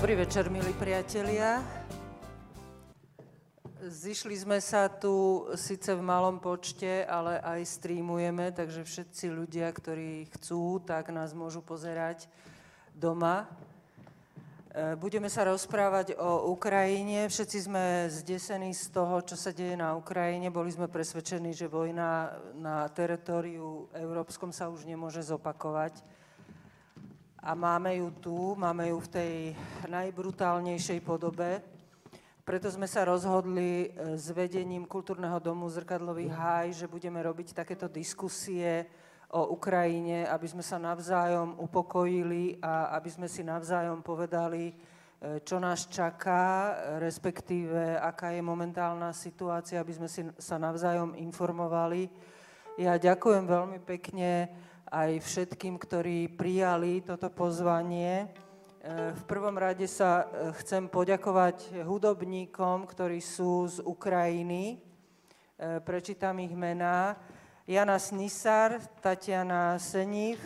Dobrý večer, milí priatelia. Zišli sme sa tu síce v malom počte, ale aj streamujeme, takže všetci ľudia, ktorí chcú, tak nás môžu pozerať doma. E, budeme sa rozprávať o Ukrajine. Všetci sme zdesení z toho, čo sa deje na Ukrajine. Boli sme presvedčení, že vojna na teritoriu európskom sa už nemôže zopakovať a máme ju tu, máme ju v tej najbrutálnejšej podobe. Preto sme sa rozhodli e, s vedením Kultúrneho domu Zrkadlový háj, že budeme robiť takéto diskusie o Ukrajine, aby sme sa navzájom upokojili a aby sme si navzájom povedali, e, čo nás čaká, respektíve aká je momentálna situácia, aby sme si sa navzájom informovali. Ja ďakujem veľmi pekne aj všetkým, ktorí prijali toto pozvanie. E, v prvom rade sa e, chcem poďakovať hudobníkom, ktorí sú z Ukrajiny. E, prečítam ich mená. Jana Snisar, Tatiana Seniv,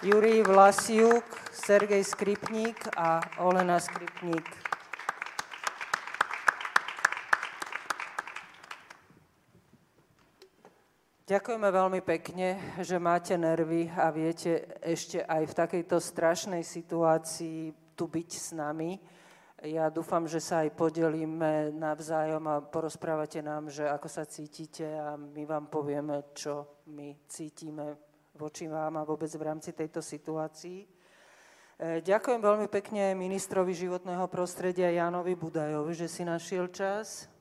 Jurij Vlasiuk, Sergej Skripník a Olena Skripník. Ďakujeme veľmi pekne, že máte nervy a viete ešte aj v takejto strašnej situácii tu byť s nami. Ja dúfam, že sa aj podelíme navzájom a porozprávate nám, že ako sa cítite a my vám povieme, čo my cítime voči vám a vôbec v rámci tejto situácii. E, ďakujem veľmi pekne ministrovi životného prostredia Janovi Budajovi, že si našiel čas.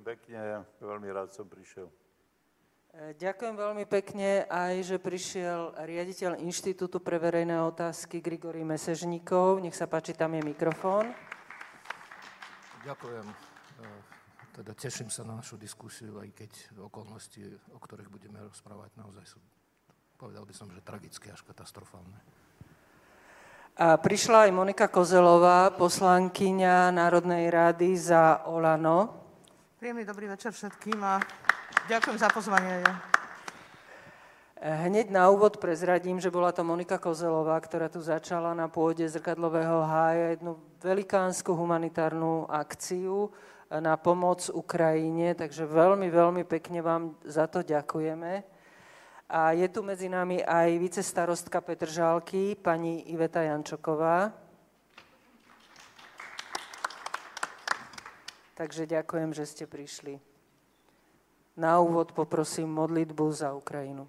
Ďakujem pekne, veľmi rád som prišiel. E, ďakujem veľmi pekne aj, že prišiel riaditeľ Inštitútu pre verejné otázky Grigory Mesežníkov. Nech sa páči, tam je mikrofón. Ďakujem. E, teda teším sa na našu diskusiu, aj keď okolnosti, o ktorých budeme rozprávať, naozaj sú, povedal by som, že tragické až katastrofálne. A prišla aj Monika Kozelová, poslankyňa Národnej rady za Olano. Príjemný dobrý večer všetkým a ďakujem za pozvanie. Hneď na úvod prezradím, že bola to Monika Kozelová, ktorá tu začala na pôde zrkadlového hája jednu velikánsku humanitárnu akciu na pomoc Ukrajine, takže veľmi, veľmi pekne vám za to ďakujeme. A je tu medzi nami aj vicestarostka Petržálky, pani Iveta Jančoková. Takže ďakujem, že ste prišli. Na úvod poprosím modlitbu za Ukrajinu.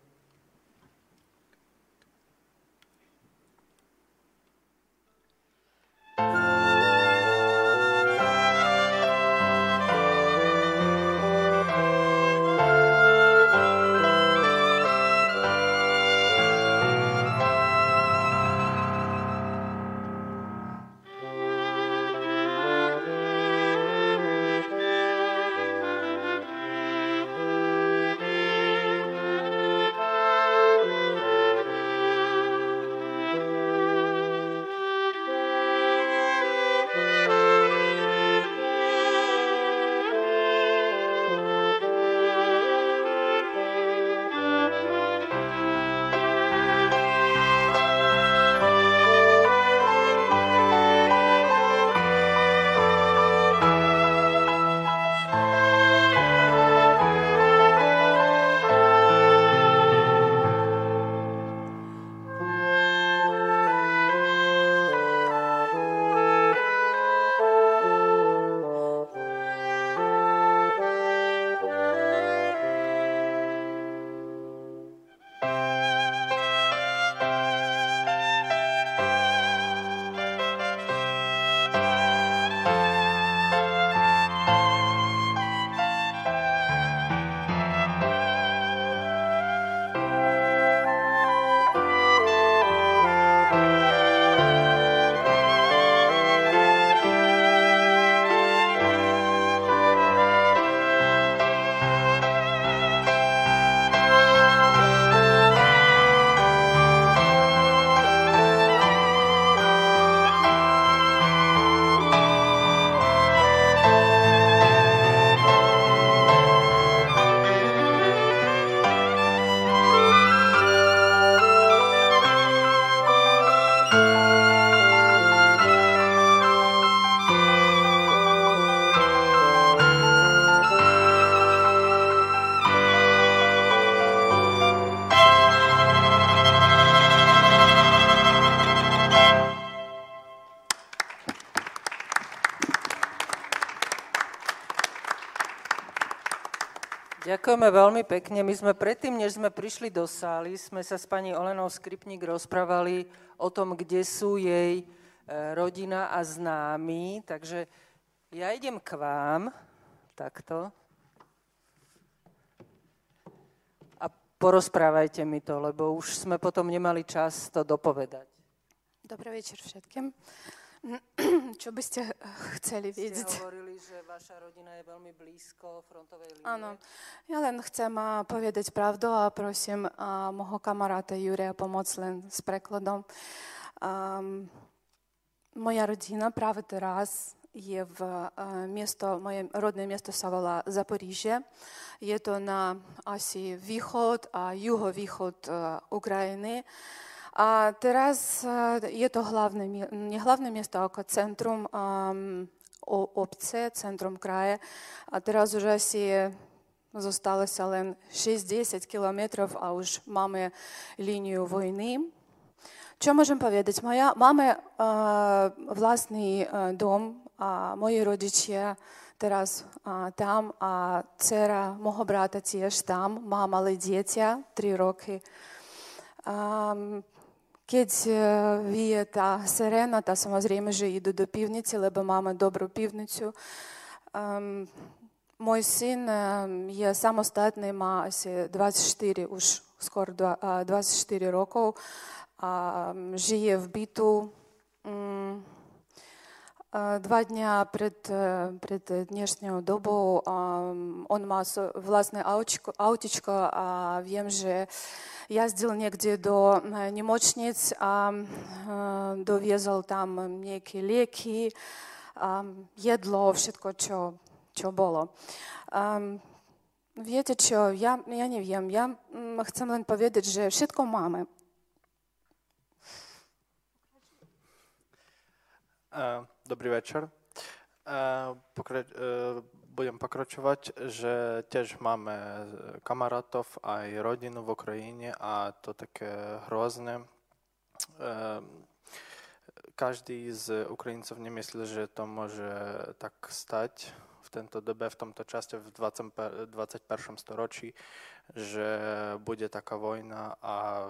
Ďakujeme veľmi pekne. My sme predtým, než sme prišli do sály, sme sa s pani Olenou Skripník rozprávali o tom, kde sú jej e, rodina a známi. Takže ja idem k vám, takto. A porozprávajte mi to, lebo už sme potom nemali čas to dopovedať. Dobrý večer všetkým. Čo by ste eh, chceli vedieť? Ste hovorili, že vaša rodina je veľmi blízko frontovej línie. Áno. Ja len chcem uh, povedať pravdu a prosím uh, môjho kamaráta Júria pomôcť len s prekladom. Um, moja rodina práve teraz je v uh, miesto, moje rodné miesto sa volá Zaporíže. Je to na asi východ a juhovýchod uh, Ukrajiny. A teraz je to hlavné, nie hlavné miesto, ako centrum um, obce, centrum kraje. A teraz už asi zostalo sa len 6-10 kilometrov a už máme líniu vojny. Čo môžem povedať? Moja, máme uh, vlastný uh, dom a moji rodičia teraz uh, tam a dcera môjho brata tiež tam. Má malé dieťa, 3 roky. Um, Кець е, віє та сирена, та самозріме же їду до півниці, лебо мама добру півницю. Ем, мой син е, є самостатний, має 24, уж скоро 24 е, років, жиє в біту. Два дня перед, перед днешнюю добу он має власне аутічко, а в'єм же jazdil niekde do nemocnic a doviezol tam nejaké lieky, jedlo, všetko, čo, čo bolo. Viete čo, ja, ja neviem, ja chcem len povedať, že všetko máme. Dobrý večer. Budem pokračovať, že tiež máme kamarátov aj rodinu v Ukrajine a to také hrozné. Každý z Ukrajincov nemyslí, že to môže tak stať v tento dobe, v tomto čase v 20, 21. storočí, že bude taká vojna a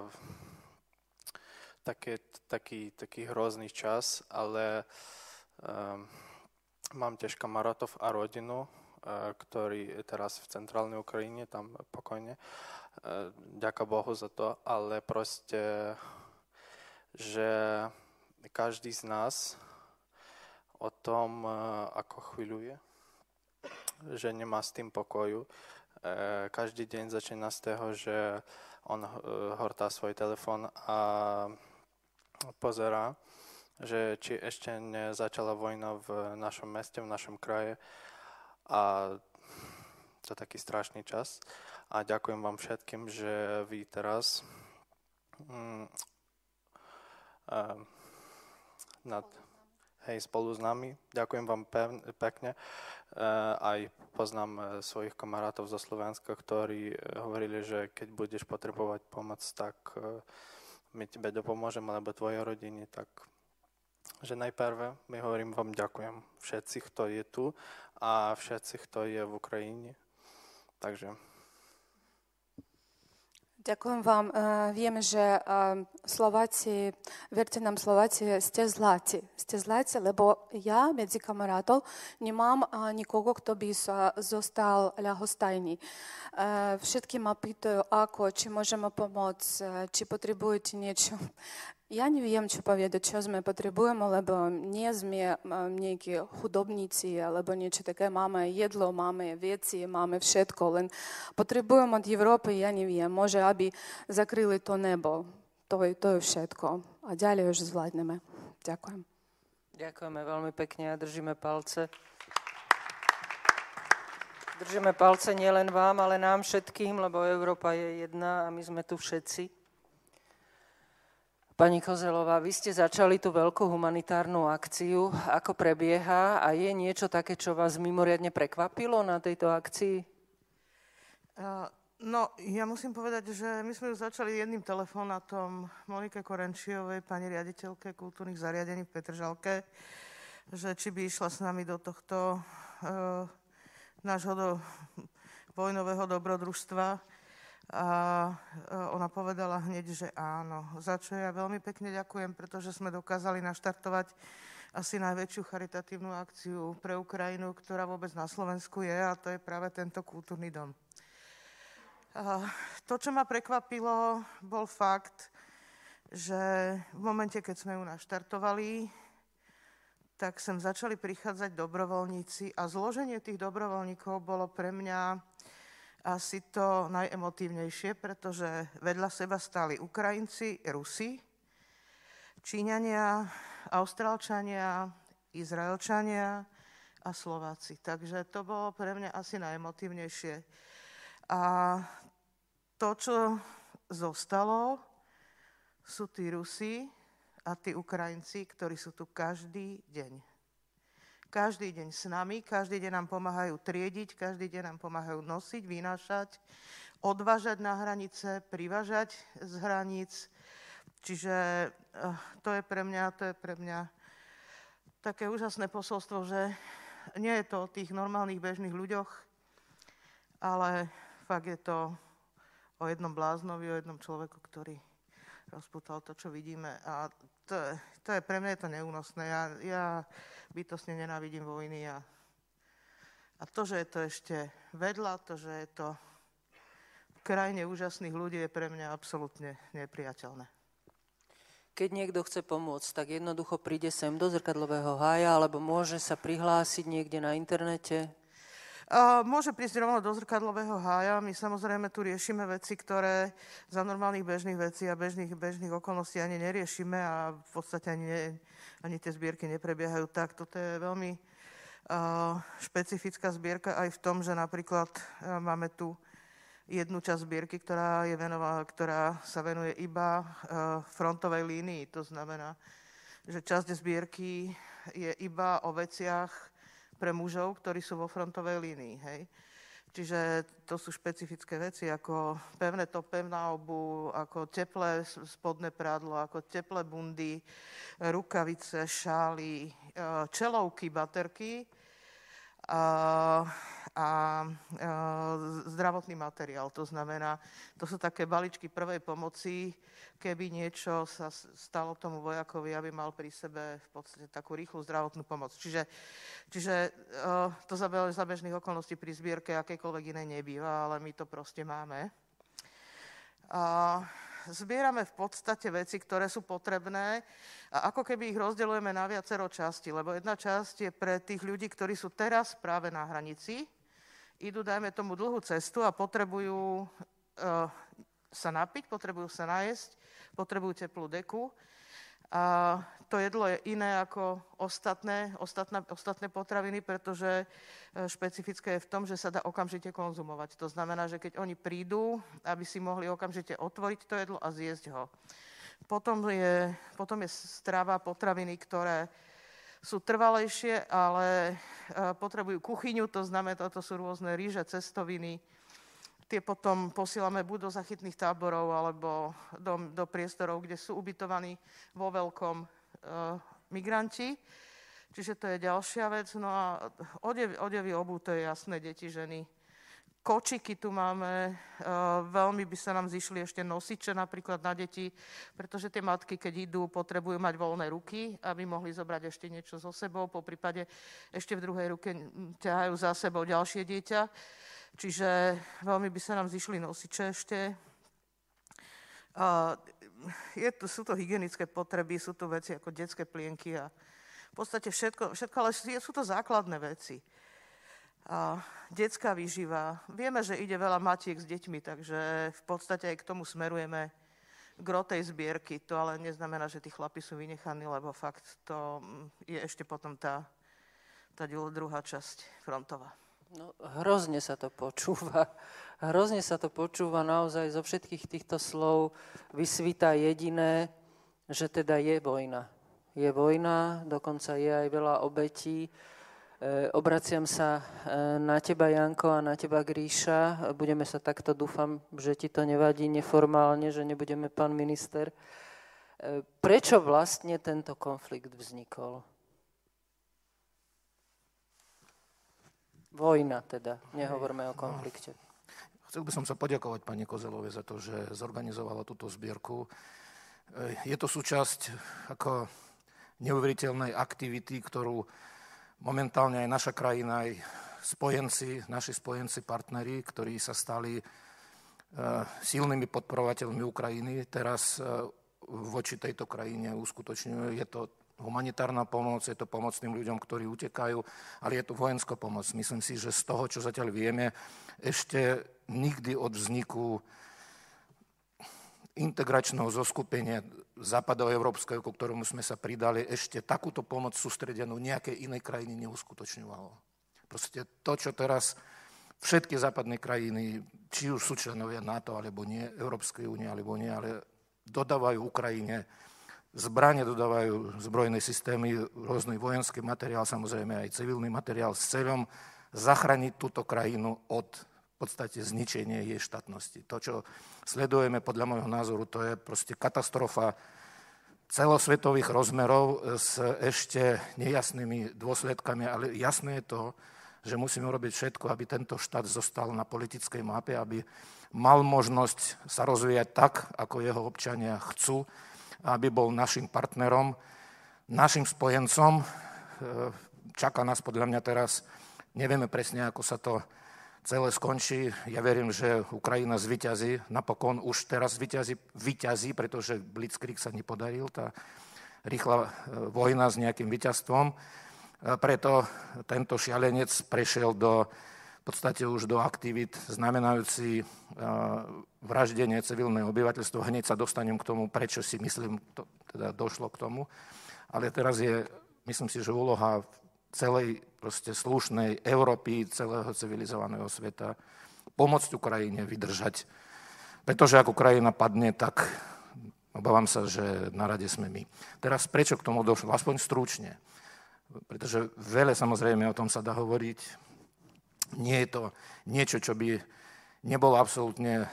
také, taký, taký hrozný čas, ale um, Mám tiež kamarátov a rodinu, ktorí teraz v centrálnej Ukrajine, tam pokojne. Ďaká Bohu za to, ale proste, že každý z nás o tom, ako chvíľuje, že nemá s tým pokoju. Každý deň začína z toho, že on hortá svoj telefon a pozerá že či ešte nezačala vojna v našom meste, v našom kraje a to je taký strašný čas. A ďakujem vám všetkým, že vy teraz mm, uh, nad, hej, spolu s nami. Ďakujem vám pevne, pekne. Uh, aj poznám uh, svojich kamarátov zo Slovenska, ktorí uh, hovorili, že keď budeš potrebovať pomoc, tak uh, my tebe dopomôžeme, alebo tvojej rodine, tak že najprv my hovorím vám ďakujem všetci, kto je tu a všetci, kto je v Ukrajine. Takže Ďakujem vám. Vieme, že Slováci, verte nám Slováci, ste zlaті. Ste zlaті, lebo ja medzi kamarátov nemám nikogo, kto by sa zostal ľahostajný. Všetky ma pýtajú, ako, či môžeme pomôcť, či potrebujete Ja neviem, čo povedať, čo sme potrebujeme, lebo nie sme nejakí chudobníci alebo niečo také. Máme jedlo, máme veci, máme všetko, len potrebujeme od Európy, ja neviem, môže, aby zakryli to nebo. To je, to je všetko. A ďalej už zvládneme. Ďakujem. Ďakujeme veľmi pekne a držíme palce. Držíme palce nielen vám, ale nám všetkým, lebo Európa je jedna a my sme tu všetci. Pani Kozelová, vy ste začali tú veľkú humanitárnu akciu. Ako prebieha a je niečo také, čo vás mimoriadne prekvapilo na tejto akcii? no, ja musím povedať, že my sme ju začali jedným telefonátom Monike Korenčiovej, pani riaditeľke kultúrnych zariadení v Petržalke, že či by išla s nami do tohto uh, nášho do vojnového dobrodružstva. A ona povedala hneď, že áno. Za čo ja veľmi pekne ďakujem, pretože sme dokázali naštartovať asi najväčšiu charitatívnu akciu pre Ukrajinu, ktorá vôbec na Slovensku je, a to je práve tento kultúrny dom. A to, čo ma prekvapilo, bol fakt, že v momente, keď sme ju naštartovali, tak sem začali prichádzať dobrovoľníci a zloženie tých dobrovoľníkov bolo pre mňa asi to najemotívnejšie, pretože vedľa seba stáli Ukrajinci, Rusi, Číňania, Austrálčania, Izraelčania a Slováci. Takže to bolo pre mňa asi najemotívnejšie. A to, čo zostalo, sú tí Rusi a tí Ukrajinci, ktorí sú tu každý deň. Každý deň s nami, každý deň nám pomáhajú triediť, každý deň nám pomáhajú nosiť, vynášať, odvážať na hranice, privážať z hraníc. Čiže eh, to je pre mňa, to je pre mňa také úžasné posolstvo, že nie je to o tých normálnych bežných ľuďoch, ale fakt je to o jednom bláznovi, o jednom človeku, ktorý rozputal to, čo vidíme. A to, to je, pre mňa je to neúnosné. Ja, ja bytosne nenávidím vojny a, a to, že je to ešte vedľa, to, že je to v krajine úžasných ľudí, je pre mňa absolútne nepriateľné. Keď niekto chce pomôcť, tak jednoducho príde sem do zrkadlového hája, alebo môže sa prihlásiť niekde na internete, Môže prísť rovno do zrkadlového hája. My samozrejme tu riešime veci, ktoré za normálnych bežných vecí a bežných, bežných okolností ani neriešime a v podstate ani, ne, ani tie zbierky neprebiehajú tak. Toto je veľmi špecifická zbierka aj v tom, že napríklad uh, máme tu jednu časť zbierky, ktorá, je venová, ktorá sa venuje iba uh, frontovej línii. To znamená, že časť zbierky je iba o veciach, pre mužov, ktorí sú vo frontovej línii. Hej. Čiže to sú špecifické veci, ako pevné to, pevná obu, ako teplé spodné prádlo, ako teplé bundy, rukavice, šály, e, čelovky, baterky a, a, a zdravotný materiál. To znamená, to sú také baličky prvej pomoci, keby niečo sa stalo tomu vojakovi, aby mal pri sebe v podstate takú rýchlu zdravotnú pomoc. Čiže, čiže uh, to za, za bežných okolností pri zbierke akékoľvek inej nebýva, ale my to proste máme. A zbierame v podstate veci, ktoré sú potrebné a ako keby ich rozdeľujeme na viacero časti, lebo jedna časť je pre tých ľudí, ktorí sú teraz práve na hranici, idú, dajme tomu, dlhú cestu a potrebujú uh, sa napiť, potrebujú sa najesť, potrebujú teplú deku. A to jedlo je iné ako ostatné, ostatné, ostatné potraviny, pretože e, špecifické je v tom, že sa dá okamžite konzumovať. To znamená, že keď oni prídu, aby si mohli okamžite otvoriť to jedlo a zjesť ho. Potom je, potom je strava potraviny, ktoré sú trvalejšie, ale e, potrebujú kuchyňu, to znamená, to sú rôzne rýže, cestoviny, Tie potom posielame buď do zachytných táborov, alebo do, do priestorov, kde sú ubytovaní vo veľkom e, migranti. Čiže to je ďalšia vec. No a odev, odevy obu, to je jasné, deti, ženy. Kočiky tu máme, e, veľmi by sa nám zišli ešte nosiče napríklad na deti, pretože tie matky, keď idú, potrebujú mať voľné ruky, aby mohli zobrať ešte niečo so sebou, po prípade ešte v druhej ruke ťahajú za sebou ďalšie dieťa. Čiže veľmi by sa nám zišli nosiče ešte. Je to, sú to hygienické potreby, sú to veci ako detské plienky a v podstate všetko, všetko ale sú to základné veci. A detská výživa. Vieme, že ide veľa matiek s deťmi, takže v podstate aj k tomu smerujeme gro tej zbierky. To ale neznamená, že tí chlapi sú vynechaní, lebo fakt to je ešte potom tá, tá druhá časť frontová. No, hrozne sa to počúva. Hrozne sa to počúva naozaj zo všetkých týchto slov vysvíta jediné, že teda je vojna. Je vojna, dokonca je aj veľa obetí. E, obraciam sa e, na teba, Janko, a na teba, Gríša. Budeme sa takto, dúfam, že ti to nevadí neformálne, že nebudeme pán minister. E, prečo vlastne tento konflikt vznikol? Vojna teda, nehovorme o konflikte. Chcel by som sa poďakovať pani Kozelovej za to, že zorganizovala túto zbierku. Je to súčasť ako neuveriteľnej aktivity, ktorú momentálne aj naša krajina, aj spojenci, naši spojenci, partneri, ktorí sa stali e, silnými podporovateľmi Ukrajiny, teraz e, voči tejto krajine uskutočňujú. Je to humanitárna pomoc, je to pomoc tým ľuďom, ktorí utekajú, ale je to vojenská pomoc. Myslím si, že z toho, čo zatiaľ vieme, ešte nikdy od vzniku integračného zoskupenia západoeurópskeho, ku ktorému sme sa pridali, ešte takúto pomoc sústredenú nejakej inej krajiny neuskutočňovalo. Proste to, čo teraz všetky západné krajiny, či už sú členovia NATO alebo nie, Európskej únie alebo nie, ale dodávajú Ukrajine zbranie, dodávajú zbrojné systémy, rôzny vojenský materiál, samozrejme aj civilný materiál s cieľom zachrániť túto krajinu od podstate zničenie jej štátnosti. To, čo sledujeme podľa môjho názoru, to je proste katastrofa celosvetových rozmerov s ešte nejasnými dôsledkami, ale jasné je to, že musíme robiť všetko, aby tento štát zostal na politickej mape, aby mal možnosť sa rozvíjať tak, ako jeho občania chcú, aby bol našim partnerom, našim spojencom. E, čaká nás podľa mňa teraz, nevieme presne, ako sa to celé skončí. Ja verím, že Ukrajina zvyťazí, napokon už teraz vyťazí, vyťazí pretože Blitzkrieg sa nepodaril, tá rýchla e, vojna s nejakým víťazstvom. Preto tento šialenec prešiel do, v podstate už do aktivít znamenajúci vraždenie civilného obyvateľstva. Hneď sa dostanem k tomu, prečo si myslím, to, teda došlo k tomu. Ale teraz je, myslím si, že úloha celej proste slušnej Európy, celého civilizovaného sveta pomôcť Ukrajine vydržať. Pretože ak Ukrajina padne, tak obávam sa, že na rade sme my. Teraz prečo k tomu došlo? Aspoň stručne pretože veľa samozrejme o tom sa dá hovoriť. Nie je to niečo, čo by nebolo absolútne e,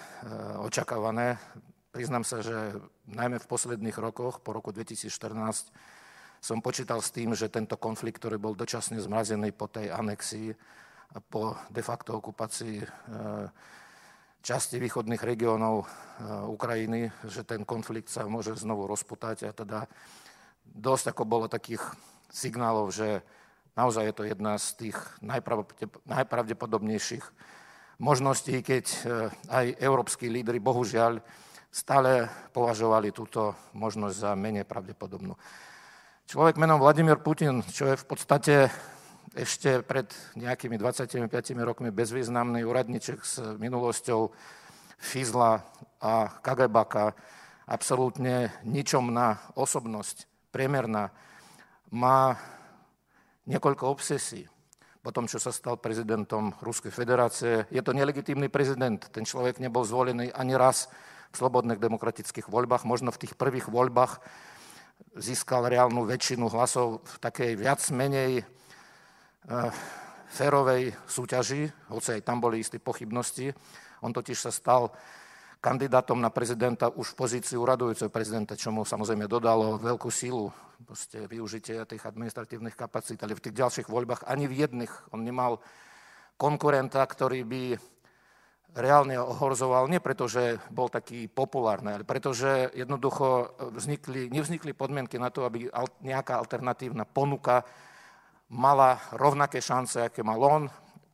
očakávané. Priznám sa, že najmä v posledných rokoch, po roku 2014, som počítal s tým, že tento konflikt, ktorý bol dočasne zmrazený po tej anexii po de facto okupácii e, časti východných regiónov e, Ukrajiny, že ten konflikt sa môže znovu rozputať a teda dosť ako bolo takých signálov, že naozaj je to jedna z tých najpravdepodobnejších možností, keď e, aj európsky lídry bohužiaľ stále považovali túto možnosť za menej pravdepodobnú. Človek menom Vladimír Putin, čo je v podstate ešte pred nejakými 25 rokmi bezvýznamný úradniček s minulosťou Fizla a Kagebaka, absolútne ničom na osobnosť, priemerná, má niekoľko obsesí. Po tom, čo sa stal prezidentom Ruskej federácie, je to nelegitímny prezident. Ten človek nebol zvolený ani raz v slobodných demokratických voľbách. Možno v tých prvých voľbách získal reálnu väčšinu hlasov v takej viac menej e, férovej súťaži, hoci aj tam boli isté pochybnosti. On totiž sa stal kandidátom na prezidenta už v pozícii uradujúceho prezidenta, čo mu samozrejme dodalo veľkú sílu proste využitie tých administratívnych kapacít, ale v tých ďalších voľbách ani v jedných on nemal konkurenta, ktorý by reálne ohorzoval, nie preto, že bol taký populárny, ale preto, že jednoducho vznikli, nevznikli podmienky na to, aby nejaká alternatívna ponuka mala rovnaké šance, aké mal on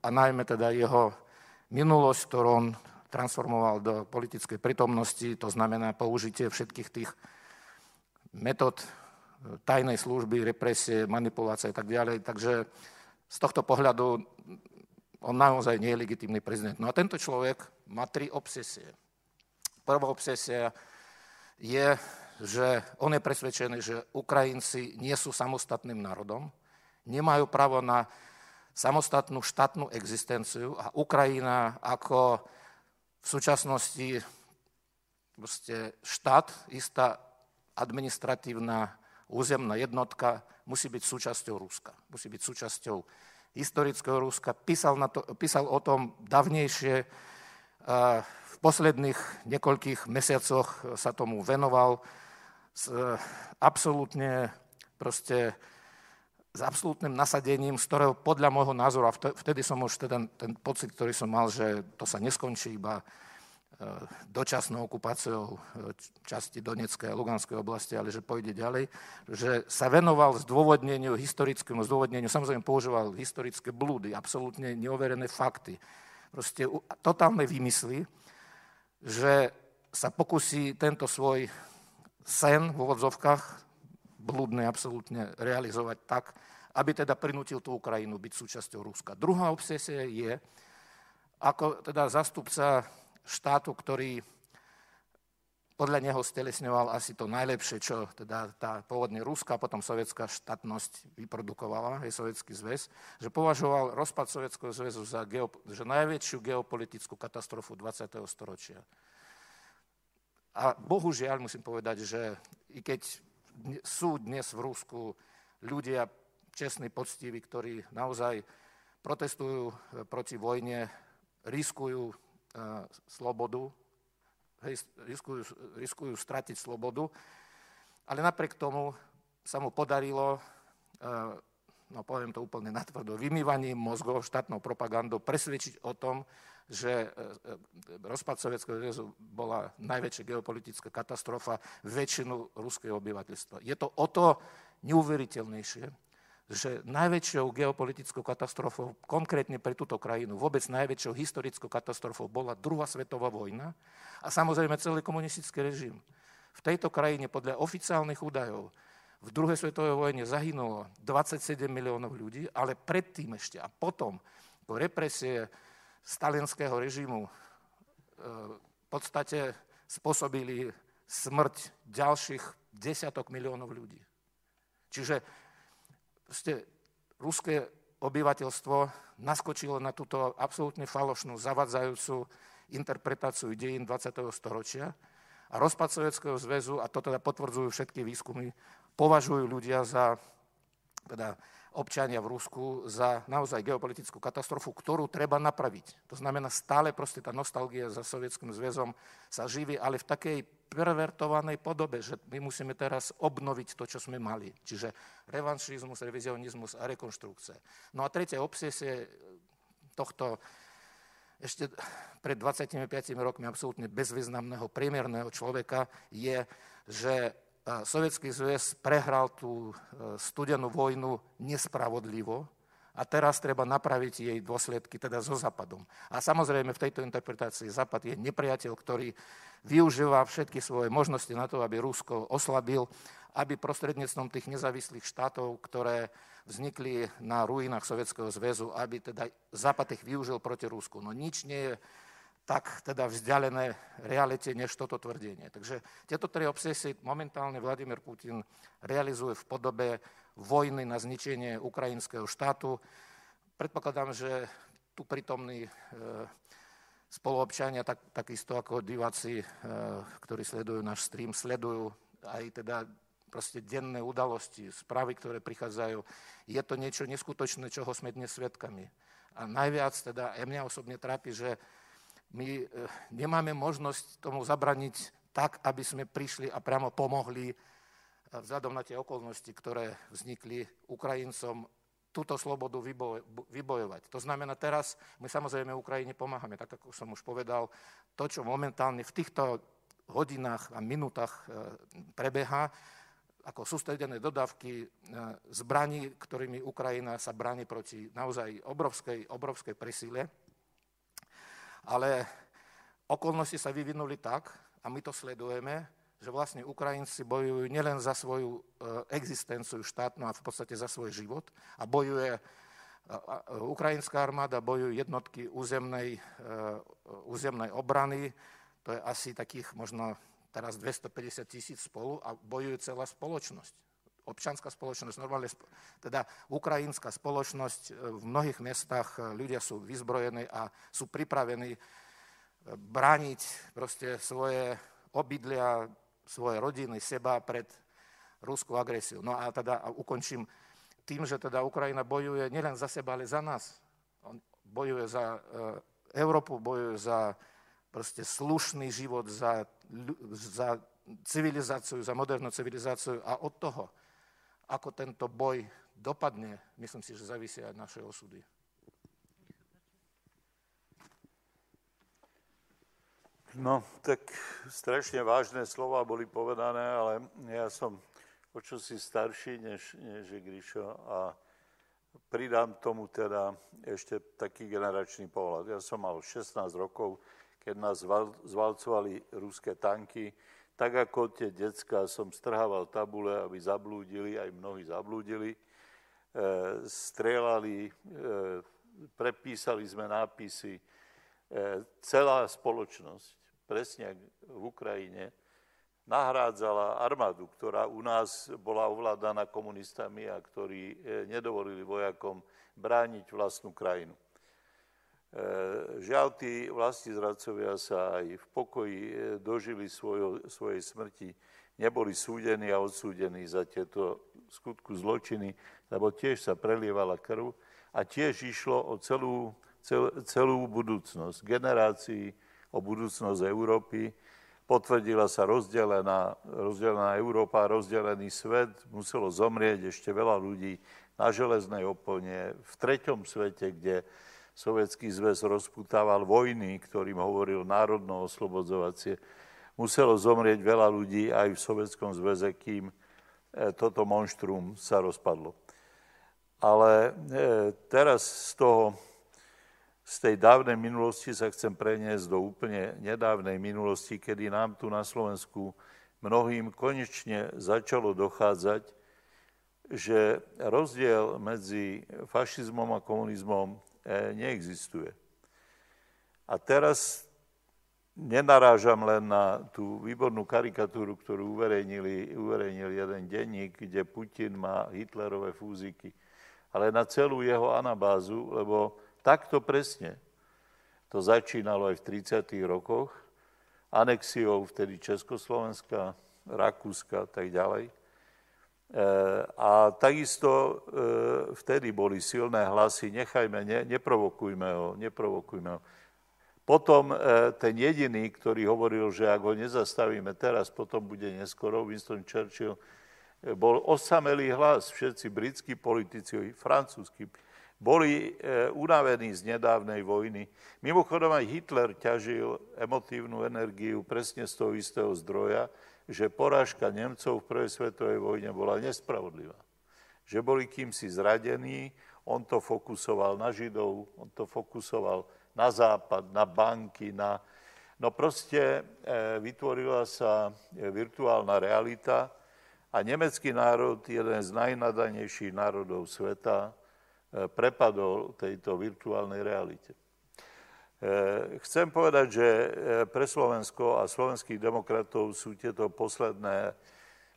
a najmä teda jeho minulosť, ktorú on transformoval do politickej prítomnosti, to znamená použitie všetkých tých metód e, tajnej služby, represie, manipulácie a tak ďalej. Takže z tohto pohľadu on naozaj nie je legitímny prezident. No a tento človek má tri obsesie. Prvá obsesia je, že on je presvedčený, že Ukrajinci nie sú samostatným národom, nemajú právo na samostatnú štátnu existenciu a Ukrajina ako v súčasnosti štát, istá administratívna územná jednotka musí byť súčasťou Ruska. Musí byť súčasťou historického Ruska. Písal, na to, písal o tom davnejšie. V posledných niekoľkých mesiacoch sa tomu venoval. Absolútne proste s absolútnym nasadením, z ktorého podľa môjho názoru, a vtedy som už ten, ten pocit, ktorý som mal, že to sa neskončí iba e, dočasnou okupáciou e, časti Donetskej a Luganskej oblasti, ale že pôjde ďalej, že sa venoval zdôvodneniu, historickému zdôvodneniu, samozrejme používal historické blúdy, absolútne neoverené fakty, proste totálne vymysly, že sa pokusí tento svoj sen v úvodzovkách blúdne absolútne realizovať tak, aby teda prinútil tú Ukrajinu byť súčasťou Ruska. Druhá obsesia je, ako teda zastupca štátu, ktorý podľa neho stelesňoval asi to najlepšie, čo teda tá pôvodne ruská, potom sovietská štátnosť vyprodukovala, aj sovietský zväz, že považoval rozpad sovietského zväzu za geo, že najväčšiu geopolitickú katastrofu 20. storočia. A bohužiaľ musím povedať, že i keď sú dnes v Rusku ľudia čestní, poctiví, ktorí naozaj protestujú e, proti vojne, riskujú slobodu, hej, riskujú, riskujú stratiť slobodu, ale napriek tomu sa mu podarilo, no poviem to úplne natvrdo, vymývaním mozgov štátnou propagandou presvedčiť o tom, že e, e, rozpad Sovietskeho zväzu bola najväčšia geopolitická katastrofa väčšinu ruského obyvateľstva. Je to o to neuveriteľnejšie, že najväčšou geopolitickou katastrofou, konkrétne pre túto krajinu, vôbec najväčšou historickou katastrofou bola druhá svetová vojna a samozrejme celý komunistický režim. V tejto krajine podľa oficiálnych údajov v druhej svetovej vojne zahynulo 27 miliónov ľudí, ale predtým ešte a potom po represie stalinského režimu e, v podstate spôsobili smrť ďalších desiatok miliónov ľudí. Čiže proste ruské obyvateľstvo naskočilo na túto absolútne falošnú, zavadzajúcu interpretáciu dejín 20. storočia a rozpad Sovietskeho zväzu, a to teda potvrdzujú všetky výskumy, považujú ľudia za teda občania v Rusku za naozaj geopolitickú katastrofu, ktorú treba napraviť. To znamená, stále proste tá nostalgia za Sovietským zväzom sa živí, ale v takej pervertovanej podobe, že my musíme teraz obnoviť to, čo sme mali. Čiže revanšizmus, revizionizmus a rekonštrukcie. No a tretia obsesie tohto ešte pred 25 rokmi absolútne bezvýznamného priemerného človeka je, že Sovietský zväz prehral tú e, studenú vojnu nespravodlivo a teraz treba napraviť jej dôsledky teda so Západom. A samozrejme v tejto interpretácii Západ je nepriateľ, ktorý využíva všetky svoje možnosti na to, aby Rusko oslabil, aby prostredníctvom tých nezávislých štátov, ktoré vznikli na ruinách Sovietskeho zväzu, aby teda Západ ich využil proti Rusku. No nič nie je tak teda vzdialené realite než toto tvrdenie. Takže tieto tri obsesie momentálne Vladimír Putin realizuje v podobe vojny na zničenie ukrajinského štátu. Predpokladám, že tu prítomní e, spoluobčania, tak, takisto ako diváci, e, ktorí sledujú náš stream, sledujú aj teda proste denné udalosti, správy, ktoré prichádzajú. Je to niečo neskutočné, čoho sme dnes svedkami. A najviac teda, aj mňa osobne trápi, že my e, nemáme možnosť tomu zabraniť tak, aby sme prišli a priamo pomohli e, vzhľadom na tie okolnosti, ktoré vznikli Ukrajincom, túto slobodu vybojovať. To znamená, teraz my samozrejme Ukrajine pomáhame, tak ako som už povedal, to, čo momentálne v týchto hodinách a minútach e, prebeha, ako sústredené dodávky zbraní, ktorými Ukrajina sa bráni proti naozaj obrovskej, obrovskej presile, ale okolnosti sa vyvinuli tak, a my to sledujeme, že vlastne Ukrajinci bojujú nielen za svoju e, existenciu štátnu a v podstate za svoj život a bojuje Ukrajinská armáda, bojujú jednotky územnej, územnej obrany, to je asi takých možno teraz 250 tisíc spolu a bojuje celá spoločnosť. Občanská spoločnosť, normálne, teda ukrajinská spoločnosť, e, v mnohých mestách ľudia sú vyzbrojení a sú pripravení brániť proste svoje obydlia, svoje rodiny, seba pred ruskú agresiu. No a teda a ukončím tým, že teda Ukrajina bojuje nielen za seba, ale za nás. On bojuje za e, Európu, bojuje za proste slušný život, za, za civilizáciu, za modernú civilizáciu a od toho, ako tento boj dopadne, myslím si, že zavisia aj naše osudy. No, tak strašne vážne slova boli povedané, ale ja som o si starší než, než Gríšo a pridám tomu teda ešte taký generačný pohľad. Ja som mal 16 rokov, keď nás zvalcovali ruské tanky. Tak ako tie decka som strhával tabule, aby zablúdili, aj mnohí zablúdili. E, strelali, e, prepísali sme nápisy. E, celá spoločnosť presne v Ukrajine, nahrádzala armádu, ktorá u nás bola ovládaná komunistami a ktorí e, nedovolili vojakom brániť vlastnú krajinu. E, žiaľ, tí zradcovia sa aj v pokoji e, dožili svojo, svojej smrti, neboli súdení a odsúdení za tieto skutku zločiny, lebo tiež sa prelievala krv a tiež išlo o celú, cel, celú budúcnosť generácií, o budúcnosť Európy. Potvrdila sa rozdelená, rozdelená Európa, rozdelený svet. Muselo zomrieť ešte veľa ľudí na železnej opone, v treťom svete, kde Sovietský zväz rozputával vojny, ktorým hovoril národno oslobodzovacie. Muselo zomrieť veľa ľudí aj v Sovietskom zväze, kým e, toto monštrum sa rozpadlo. Ale e, teraz z toho z tej dávnej minulosti sa chcem preniesť do úplne nedávnej minulosti, kedy nám tu na Slovensku mnohým konečne začalo dochádzať, že rozdiel medzi fašizmom a komunizmom eh, neexistuje. A teraz nenarážam len na tú výbornú karikatúru, ktorú uverejnili, uverejnil jeden denník, kde Putin má Hitlerové fúziky, ale na celú jeho anabázu, lebo Takto presne to začínalo aj v 30. rokoch, anexiou vtedy Československa, Rakúska a tak ďalej. E, a takisto e, vtedy boli silné hlasy, nechajme, ne, neprovokujme ho, neprovokujme ho. Potom e, ten jediný, ktorý hovoril, že ak ho nezastavíme teraz, potom bude neskoro, Winston Churchill, bol osamelý hlas, všetci britskí politici, francúzskí, boli unavení z nedávnej vojny. Mimochodom aj Hitler ťažil emotívnu energiu presne z toho istého zdroja, že porážka Nemcov v prvej svetovej vojne bola nespravodlivá. Že boli kýmsi zradení, on to fokusoval na Židov, on to fokusoval na západ, na banky, na... No proste e, vytvorila sa e, virtuálna realita a nemecký národ, jeden z najnadanejších národov sveta, E, prepadol tejto virtuálnej realite. E, chcem povedať, že e, pre Slovensko a slovenských demokratov sú tieto posledné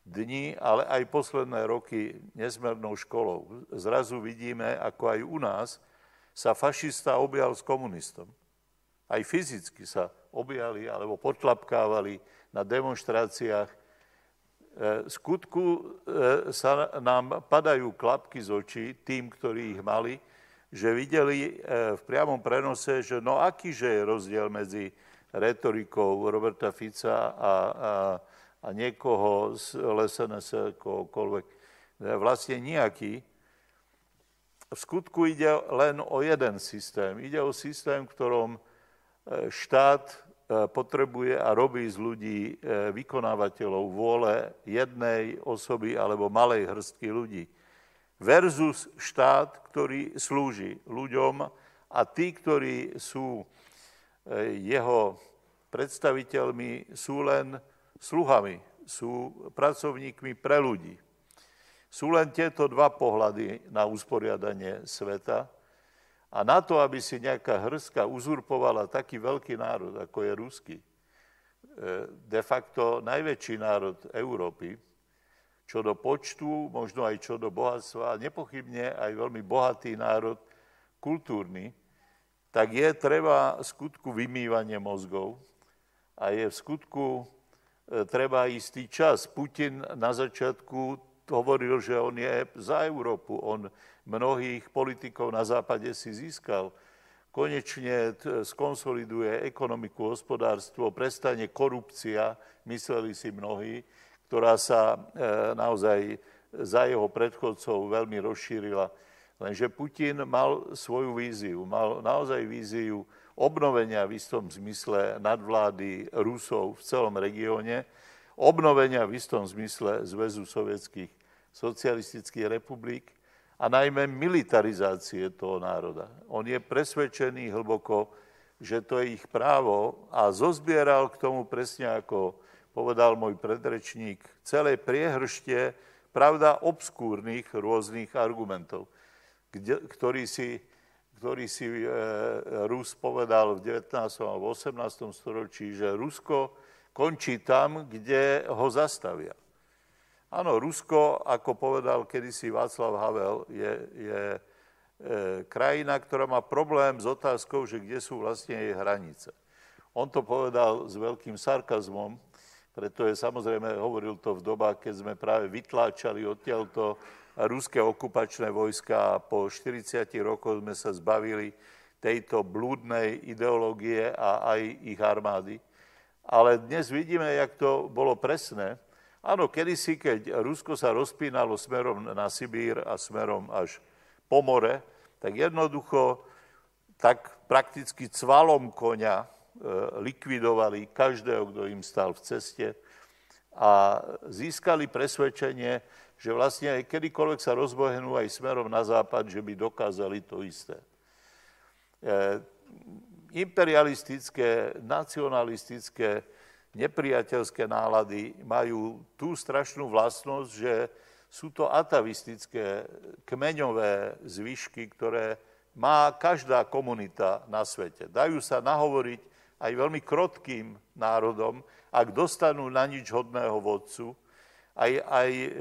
dni, ale aj posledné roky nesmernou školou. Zrazu vidíme, ako aj u nás sa fašista objal s komunistom. Aj fyzicky sa objali alebo potlapkávali na demonstráciách E, skutku e, sa nám padajú klapky z očí tým, ktorí ich mali, že videli e, v priamom prenose, že no akýže je rozdiel medzi retorikou Roberta Fica a, a, a niekoho z LSNS, kohokoľvek. Vlastne nejaký. V skutku ide len o jeden systém. Ide o systém, v ktorom štát E, potrebuje a robí z ľudí e, vykonávateľov vôle jednej osoby alebo malej hrstky ľudí. Versus štát, ktorý slúži ľuďom a tí, ktorí sú e, jeho predstaviteľmi, sú len sluhami, sú pracovníkmi pre ľudí. Sú len tieto dva pohľady na usporiadanie sveta a na to, aby si nejaká hrska uzurpovala taký veľký národ, ako je ruský, e, de facto najväčší národ Európy, čo do počtu, možno aj čo do bohatstva, nepochybne aj veľmi bohatý národ, kultúrny, tak je treba skutku vymývanie mozgov a je v skutku e, treba istý čas. Putin na začiatku hovoril, že on je za Európu, on mnohých politikov na západe si získal. Konečne skonsoliduje ekonomiku, hospodárstvo, prestane korupcia, mysleli si mnohí, ktorá sa e, naozaj za jeho predchodcov veľmi rozšírila. Lenže Putin mal svoju víziu, mal naozaj víziu obnovenia v istom zmysle nadvlády Rusov v celom regióne, obnovenia v istom zmysle Zväzu sovietských socialistických republik a najmä militarizácie toho národa. On je presvedčený hlboko, že to je ich právo a zozbieral k tomu presne ako povedal môj predrečník, celé priehršte, pravda, obskúrnych rôznych argumentov, kde, ktorý si, ktorý si e, Rus povedal v 19. a 18. storočí, že Rusko končí tam, kde ho zastavia. Áno, Rusko, ako povedal kedysi Václav Havel, je, je E, krajina, ktorá má problém s otázkou, že kde sú vlastne jej hranice. On to povedal s veľkým sarkazmom, pretože samozrejme hovoril to v dobách, keď sme práve vytláčali odtiaľto ruské okupačné vojska a po 40 rokoch sme sa zbavili tejto blúdnej ideológie a aj ich armády. Ale dnes vidíme, jak to bolo presné. Áno, kedysi, keď Rusko sa rozpínalo smerom na Sibír a smerom až po more, tak jednoducho tak prakticky cvalom konia likvidovali každého, kto im stal v ceste a získali presvedčenie, že vlastne aj kedykoľvek sa rozbohenú aj smerom na západ, že by dokázali to isté. E, imperialistické, nacionalistické, nepriateľské nálady majú tú strašnú vlastnosť, že sú to atavistické kmeňové zvyšky, ktoré má každá komunita na svete. Dajú sa nahovoriť aj veľmi krotkým národom, ak dostanú na nič hodného vodcu, aj, aj e, e,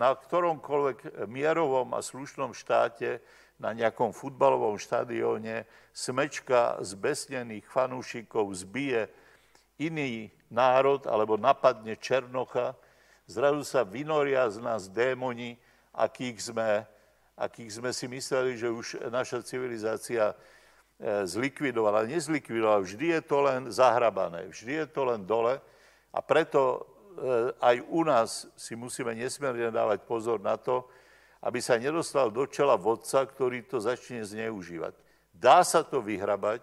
na ktoromkoľvek mierovom a slušnom štáte, na nejakom futbalovom štadióne, smečka zbesnených fanúšikov zbije iný národ alebo napadne Černocha, zrazu sa vynoria z nás démoni, akých sme, akých sme si mysleli, že už naša civilizácia e, zlikvidovala. Nezlikvidovala, vždy je to len zahrabané, vždy je to len dole a preto e, aj u nás si musíme nesmierne dávať pozor na to, aby sa nedostal do čela vodca, ktorý to začne zneužívať. Dá sa to vyhrabať,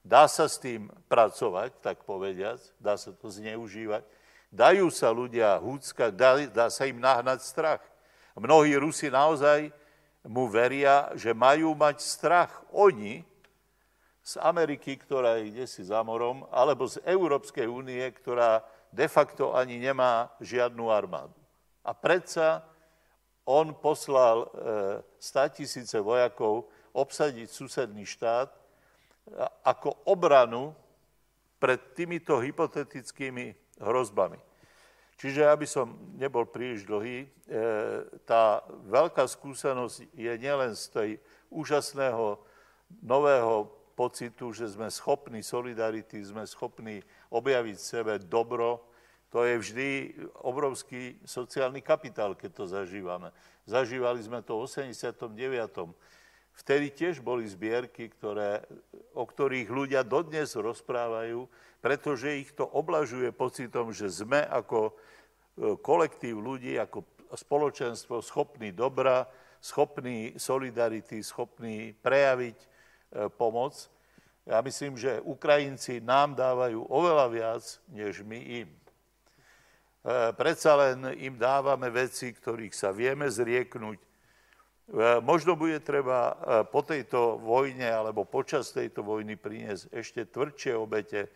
dá sa s tým pracovať, tak povediac, dá sa to zneužívať, Dajú sa ľudia húcka, dá, dá sa im nahnať strach. Mnohí Rusi naozaj mu veria, že majú mať strach oni z Ameriky, ktorá ide si za morom, alebo z Európskej únie, ktorá de facto ani nemá žiadnu armádu. A predsa on poslal e, tisíce vojakov obsadiť susedný štát ako obranu pred týmito hypotetickými hrozbami. Čiže, aby som nebol príliš dlhý, e, tá veľká skúsenosť je nielen z tej úžasného nového pocitu, že sme schopní solidarity, sme schopní objaviť v sebe dobro. To je vždy obrovský sociálny kapitál, keď to zažívame. Zažívali sme to v 89. Vtedy tiež boli zbierky, ktoré, o ktorých ľudia dodnes rozprávajú, pretože ich to oblažuje pocitom, že sme ako e, kolektív ľudí, ako spoločenstvo schopní dobra, schopní solidarity, schopní prejaviť pomoc. Ja myslím, že Ukrajinci nám dávajú oveľa viac, než my im. E, predsa len im dávame veci, ktorých sa vieme zrieknúť. Možno bude treba po tejto vojne alebo počas tejto vojny priniesť ešte tvrdšie obete,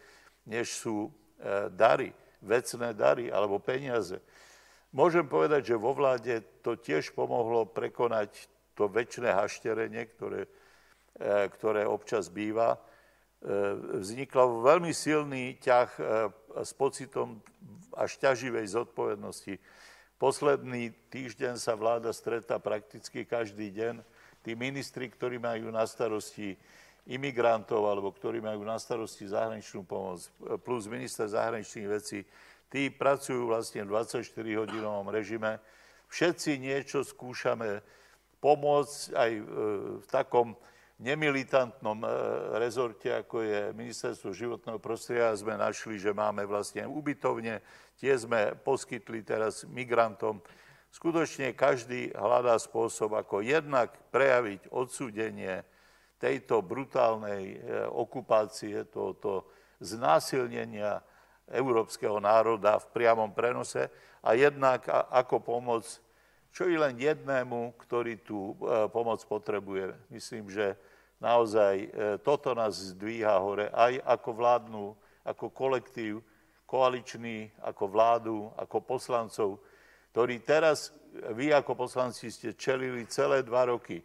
než sú e, dary, vecné dary alebo peniaze. Môžem povedať, že vo vláde to tiež pomohlo prekonať to väčšie hašterenie, ktoré, e, ktoré občas býva. E, vzniklo veľmi silný ťah s pocitom až ťaživej zodpovednosti. Posledný týždeň sa vláda stretá prakticky každý deň. Tí ministri, ktorí majú na starosti imigrantov, alebo ktorí majú na starosti zahraničnú pomoc, plus minister zahraničných vecí, tí pracujú vlastne v 24-hodinovom režime. Všetci niečo skúšame pomôcť aj e, v takom nemilitantnom e, rezorte, ako je Ministerstvo životného prostredia, sme našli, že máme vlastne ubytovne, tie sme poskytli teraz migrantom. Skutočne každý hľadá spôsob, ako jednak prejaviť odsúdenie tejto brutálnej e, okupácie, tohoto znásilnenia európskeho národa v priamom prenose a jednak ako pomoc čo i len jednému, ktorý tú e, pomoc potrebuje. Myslím, že naozaj e, toto nás zdvíha hore aj ako vládnu, ako kolektív, koaličný, ako vládu, ako poslancov, ktorí teraz, vy ako poslanci ste čelili celé dva roky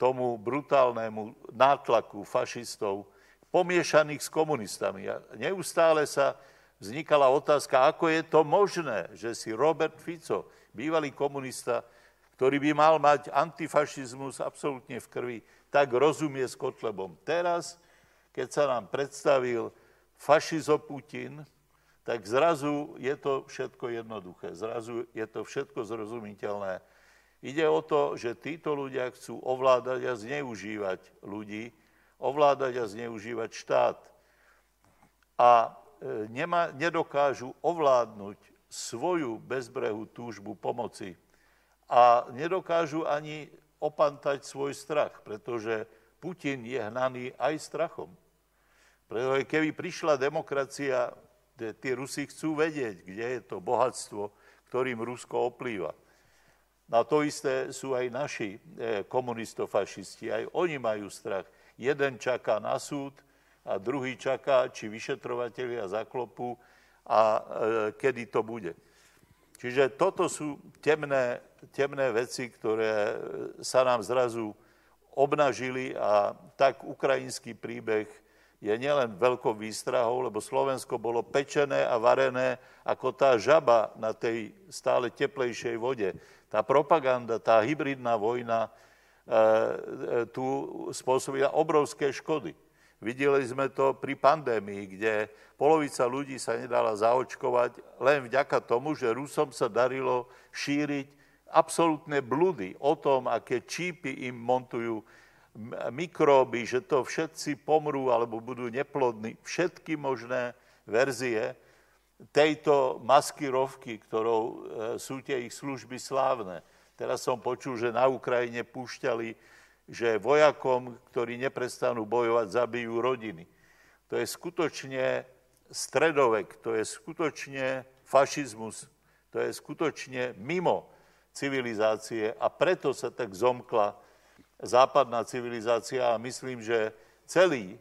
tomu brutálnemu nátlaku fašistov, pomiešaných s komunistami. A neustále sa vznikala otázka, ako je to možné, že si Robert Fico, bývalý komunista, ktorý by mal mať antifašizmus absolútne v krvi, tak rozumie s Kotlebom. Teraz, keď sa nám predstavil fašizo Putin, tak zrazu je to všetko jednoduché. Zrazu je to všetko zrozumiteľné. Ide o to, že títo ľudia chcú ovládať a zneužívať ľudí, ovládať a zneužívať štát. A e, nema, nedokážu ovládnuť svoju bezbrehú túžbu pomoci. A nedokážu ani opantať svoj strach, pretože Putin je hnaný aj strachom. Pretože keby prišla demokracia, tí Rusi chcú vedieť, kde je to bohatstvo, ktorým Rusko oplýva. Na to isté sú aj naši e, komunistofašisti. Aj oni majú strach. Jeden čaká na súd a druhý čaká, či vyšetrovateľia zaklopú a e, kedy to bude. Čiže toto sú temné, temné veci, ktoré sa nám zrazu obnažili a tak ukrajinský príbeh je nielen veľkou výstrahou, lebo Slovensko bolo pečené a varené ako tá žaba na tej stále teplejšej vode tá propaganda, tá hybridná vojna e, e, tu spôsobila obrovské škody. Videli sme to pri pandémii, kde polovica ľudí sa nedala zaočkovať len vďaka tomu, že Rusom sa darilo šíriť absolútne bludy o tom, aké čípy im montujú mikróby, že to všetci pomrú alebo budú neplodní. Všetky možné verzie tejto maskirovky, ktorou e, sú tie ich služby slávne. Teraz som počul, že na Ukrajine púšťali, že vojakom, ktorí neprestanú bojovať, zabijú rodiny. To je skutočne stredovek, to je skutočne fašizmus, to je skutočne mimo civilizácie a preto sa tak zomkla západná civilizácia a myslím, že celý e,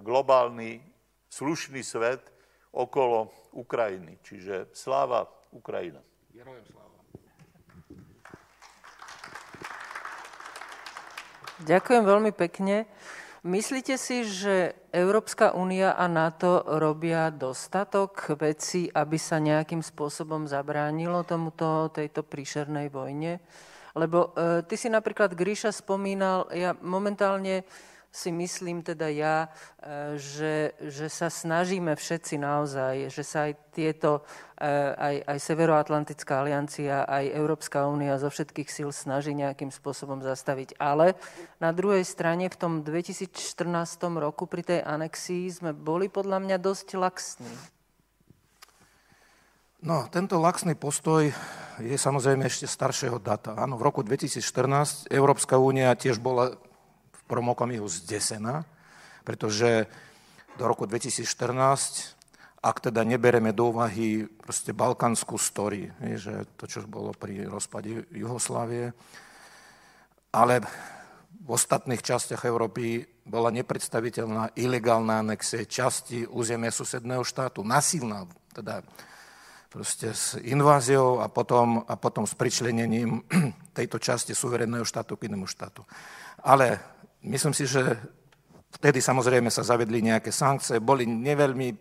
globálny slušný svet okolo Ukrajiny. Čiže sláva Ukrajina. Gerojem sláva. Ďakujem veľmi pekne. Myslíte si, že Európska únia a NATO robia dostatok vecí, aby sa nejakým spôsobom zabránilo tomuto, tejto príšernej vojne? Lebo e, ty si napríklad, Gríša, spomínal, ja momentálne si myslím teda ja, e, že, že sa snažíme všetci naozaj, že sa aj tieto, e, aj, aj Severoatlantická aliancia, aj Európska únia zo všetkých síl snaží nejakým spôsobom zastaviť. Ale na druhej strane v tom 2014 roku pri tej anexii sme boli podľa mňa dosť laxní. No, tento laxný postoj je samozrejme ešte staršieho data. Áno, v roku 2014 Európska únia tiež bola prvom okamihu zdesená, pretože do roku 2014, ak teda nebereme do úvahy proste balkánsku story, že to, čo bolo pri rozpade Juhoslávie, ale v ostatných častiach Európy bola nepredstaviteľná ilegálna anexie časti územia susedného štátu, nasilná, teda proste s inváziou a potom, a potom s pričlenením tejto časti suverénneho štátu k inému štátu. Ale Myslím si, že vtedy samozrejme sa zavedli nejaké sankcie, boli neveľmi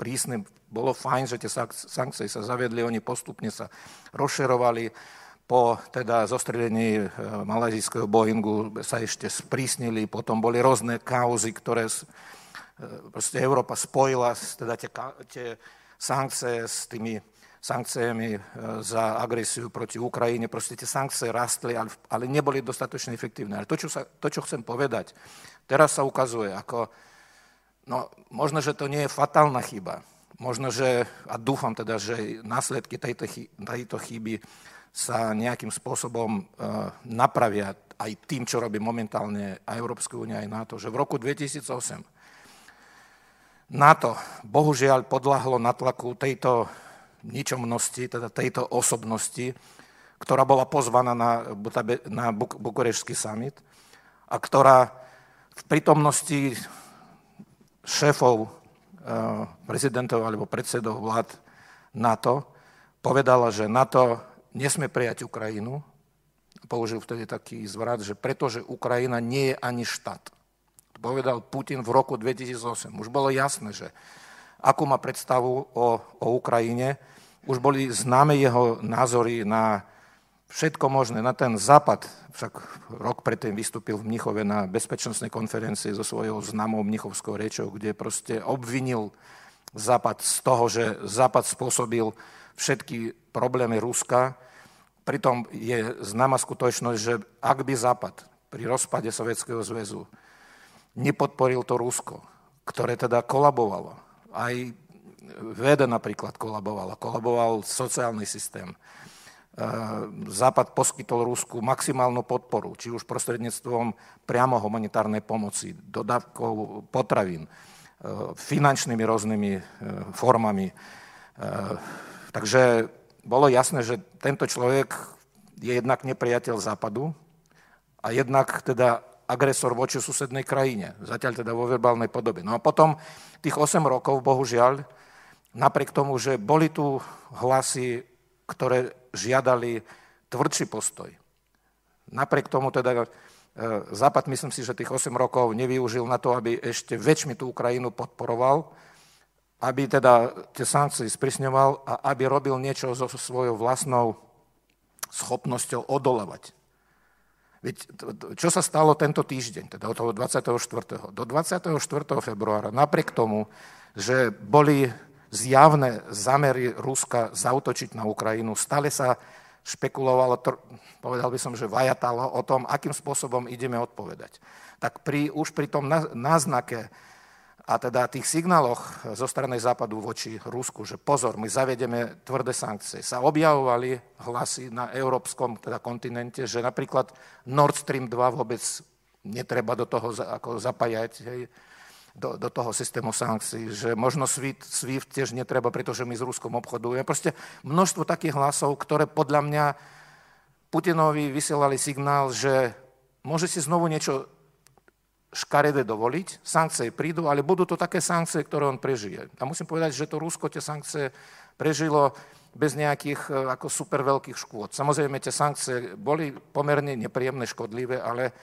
prísne, bolo fajn, že tie sankcie sa zavedli, oni postupne sa rozšerovali, po teda zostrelení e, malajzijského Boeingu sa ešte sprísnili, potom boli rôzne kauzy, ktoré e, proste Európa spojila, teda tie, tie sankcie s tými sankciami e, za agresiu proti Ukrajine. Proste tie sankcie rastli, ale, ale neboli dostatočne efektívne. Ale to čo, sa, to, čo chcem povedať, teraz sa ukazuje ako, no možno, že to nie je fatálna chyba. Možno, že, a dúfam teda, že následky tejto, tejto chyby sa nejakým spôsobom napravia aj tým, čo robí momentálne aj Európska únia, aj NATO, že v roku 2008 NATO bohužiaľ podľahlo natlaku tejto ničomnosti, teda tejto osobnosti, ktorá bola pozvaná na, na Bukurešský summit a ktorá v prítomnosti šéfov, eh, prezidentov alebo predsedov vlád NATO povedala, že NATO nesmie prijať Ukrajinu. Použil vtedy taký zvrat, že pretože Ukrajina nie je ani štát. To povedal Putin v roku 2008. Už bolo jasné, že akú má predstavu o, o Ukrajine. Už boli známe jeho názory na všetko možné na ten západ, však rok predtým vystúpil v Mnichove na bezpečnostnej konferencii so svojou známou mnichovskou rečou, kde proste obvinil západ z toho, že západ spôsobil všetky problémy Ruska. Pritom je známa skutočnosť, že ak by západ pri rozpade Sovietskeho zväzu nepodporil to Rusko, ktoré teda kolabovalo, aj veda napríklad kolabovala, kolaboval sociálny systém, Eh, Západ poskytol Rusku maximálnu podporu, či už prostredníctvom priamo humanitárnej pomoci, dodávkou potravín, eh, finančnými rôznymi eh, formami. Takže bolo jasné, že tento človek je jednak nepriateľ Západu a jednak teda agresor voči susednej krajine, zatiaľ teda vo verbálnej podobe. No a potom tých 8 rokov, bohužiaľ, napriek tomu, že boli tu hlasy, ktoré žiadali tvrdší postoj. Napriek tomu teda e, Západ, myslím si, že tých 8 rokov nevyužil na to, aby ešte väčšmi tú Ukrajinu podporoval, aby teda tie sankcie sprísňoval a aby robil niečo so svojou vlastnou schopnosťou odolávať. Veď, čo sa stalo tento týždeň, teda od toho 24. Do 24. februára, napriek tomu, že boli zjavné zamery Ruska zautočiť na Ukrajinu. Stále sa špekulovalo, povedal by som, že vajatalo o tom, akým spôsobom ideme odpovedať. Tak pri, už pri tom náznake a teda tých signáloch zo strany západu voči Rusku, že pozor, my zavedeme tvrdé sankcie, sa objavovali hlasy na európskom teda kontinente, že napríklad Nord Stream 2 vôbec netreba do toho ako zapájať, hej, do, do toho systému sankcií, že možno SWIFT, SWIFT tiež netreba, pretože my s Ruskom obchodujeme. Proste množstvo takých hlasov, ktoré podľa mňa Putinovi vysielali signál, že môže si znovu niečo škaredé dovoliť, sankcie prídu, ale budú to také sankcie, ktoré on prežije. A musím povedať, že to Rusko tie sankcie prežilo bez nejakých e, ako super veľkých škôd. Samozrejme, tie sankcie boli pomerne nepríjemné, škodlivé, ale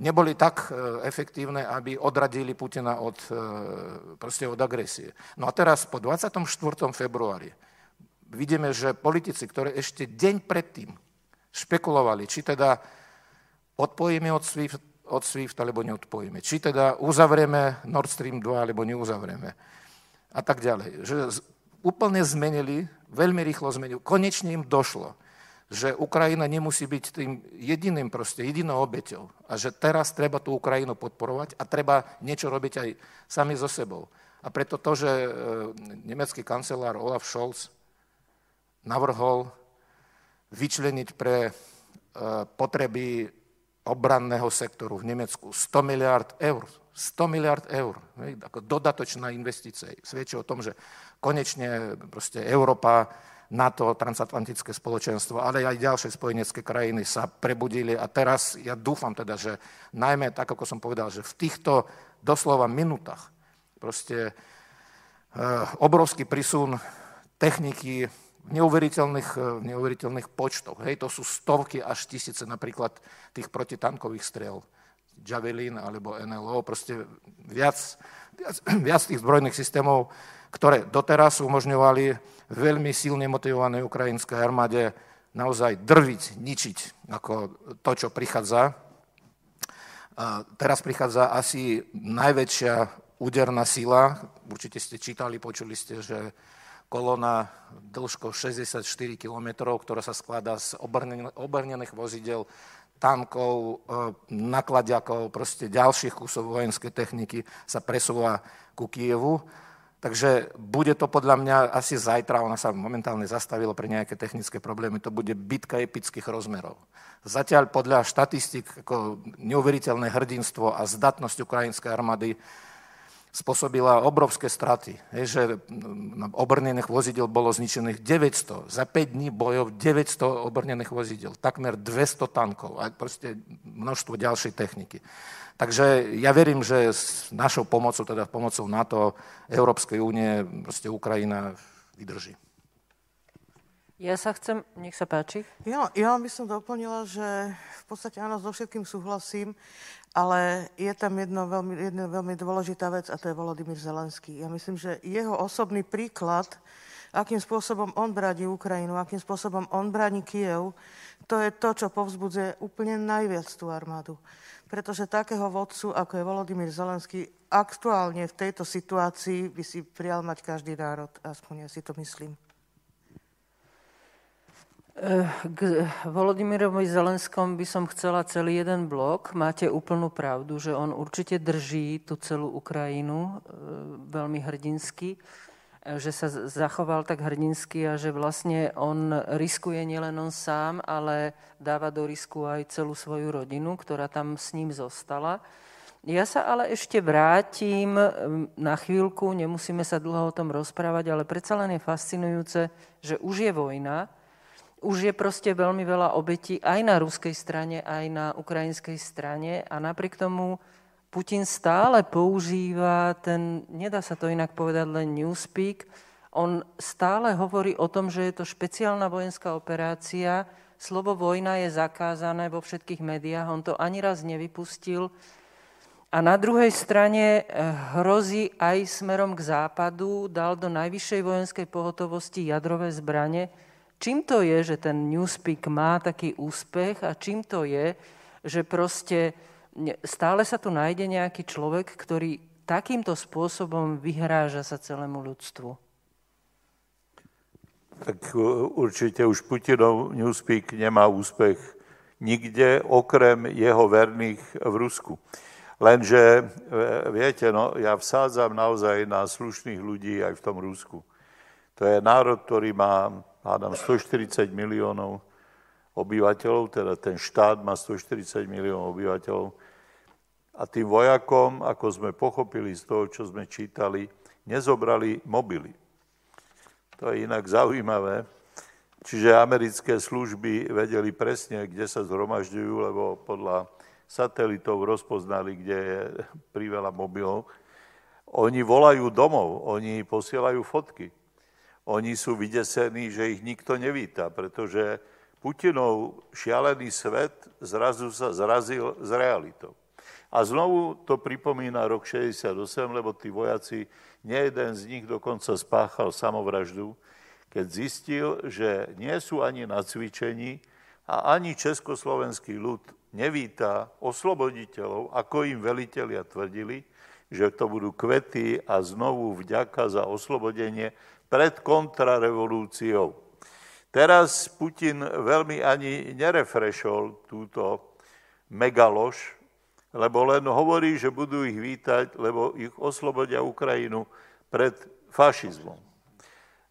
neboli tak e, efektívne, aby odradili Putina od, e, od agresie. No a teraz po 24. februári vidíme, že politici, ktorí ešte deň predtým špekulovali, či teda odpojíme od SWIFT, od SWIFT alebo neodpojíme, či teda uzavrieme Nord Stream 2 alebo neuzavrieme a tak ďalej. Že úplne zmenili, veľmi rýchlo zmenili, konečne im došlo, že Ukrajina nemusí byť tým jediným proste, jedinou obeťou a že teraz treba tú Ukrajinu podporovať a treba niečo robiť aj sami so sebou. A preto to, že e, nemecký kancelár Olaf Scholz navrhol vyčleniť pre e, potreby obranného sektoru v Nemecku 100 miliard eur. 100 miliard eur, ako dodatočná investícia. Svedčí o tom, že konečne proste Európa NATO, transatlantické spoločenstvo, ale aj ďalšie spojenecké krajiny sa prebudili a teraz ja dúfam teda, že najmä, tak ako som povedal, že v týchto doslova minútach proste e, obrovský prísun techniky neuveriteľných, e, neuveriteľných počtoch. Hej, to sú stovky až tisíce napríklad tých protitankových strel. Javelin alebo NLO, proste viac, viac, viac tých zbrojných systémov, ktoré doteraz umožňovali veľmi silne motivovanej ukrajinskej armáde naozaj drviť, ničiť ako to, čo prichádza. A teraz prichádza asi najväčšia úderná sila. Určite ste čítali, počuli ste, že kolóna dĺžkou 64 km, ktorá sa skladá z obrnených vozidel, tankov, e, nakladiakov, proste ďalších kusov vojenskej techniky sa presúva ku Kievu Takže bude to podľa mňa asi zajtra, ona sa momentálne zastavila pre nejaké technické problémy, to bude bitka epických rozmerov. Zatiaľ podľa štatistik ako neuveriteľné hrdinstvo a zdatnosť ukrajinskej armády spôsobila obrovské straty. Je, že obrnených vozidel bolo zničených 900. Za 5 dní bojov 900 obrnených vozidel. Takmer 200 tankov a proste množstvo ďalšej techniky. Takže ja verím, že s našou pomocou, teda pomocou NATO, Európskej únie, proste Ukrajina vydrží. Ja sa chcem, nech sa páči. Ja, ja by som doplnila, že v podstate áno, so všetkým súhlasím, ale je tam jedno veľmi, jedna veľmi dôležitá vec a to je Volodymyr Zelenský. Ja myslím, že jeho osobný príklad, akým spôsobom on bráni Ukrajinu, akým spôsobom on bráni Kiev, to je to, čo povzbudzuje úplne najviac tú armádu pretože takého vodcu, ako je Volodymyr Zelenský, aktuálne v tejto situácii by si prijal mať každý národ, aspoň ja si to myslím. K Volodymyrovi Zelenskom by som chcela celý jeden blok. Máte úplnú pravdu, že on určite drží tú celú Ukrajinu eh, veľmi hrdinsky že sa zachoval tak hrdinsky a že vlastne on riskuje nielen on sám, ale dáva do risku aj celú svoju rodinu, ktorá tam s ním zostala. Ja sa ale ešte vrátim na chvíľku, nemusíme sa dlho o tom rozprávať, ale predsa len je fascinujúce, že už je vojna, už je proste veľmi veľa obetí aj na ruskej strane, aj na ukrajinskej strane a napriek tomu Putin stále používa ten, nedá sa to inak povedať, len newspeak. On stále hovorí o tom, že je to špeciálna vojenská operácia. Slovo vojna je zakázané vo všetkých médiách. On to ani raz nevypustil. A na druhej strane eh, hrozí aj smerom k západu, dal do najvyššej vojenskej pohotovosti jadrové zbranie. Čím to je, že ten Newspeak má taký úspech a čím to je, že proste stále sa tu nájde nejaký človek, ktorý takýmto spôsobom vyhráža sa celému ľudstvu. Tak určite už Putinov Newspeak nemá úspech nikde, okrem jeho verných v Rusku. Lenže, e, viete, no, ja vsádzam naozaj na slušných ľudí aj v tom Rusku. To je národ, ktorý má, hádam, 140 miliónov obyvateľov, teda ten štát má 140 miliónov obyvateľov a tým vojakom, ako sme pochopili z toho, čo sme čítali, nezobrali mobily. To je inak zaujímavé. Čiže americké služby vedeli presne, kde sa zhromažďujú, lebo podľa satelitov rozpoznali, kde je priveľa mobilov. Oni volajú domov, oni posielajú fotky. Oni sú vydesení, že ich nikto nevíta, pretože Putinov šialený svet zrazu sa zrazil s realitou. A znovu to pripomína rok 68, lebo tí vojaci, nie jeden z nich dokonca spáchal samovraždu, keď zistil, že nie sú ani na cvičení a ani československý ľud nevíta osloboditeľov, ako im velitelia tvrdili, že to budú kvety a znovu vďaka za oslobodenie pred kontrarevolúciou. Teraz Putin veľmi ani nerefrešol túto megalož, lebo len hovorí, že budú ich vítať, lebo ich oslobodia Ukrajinu pred fašizmom.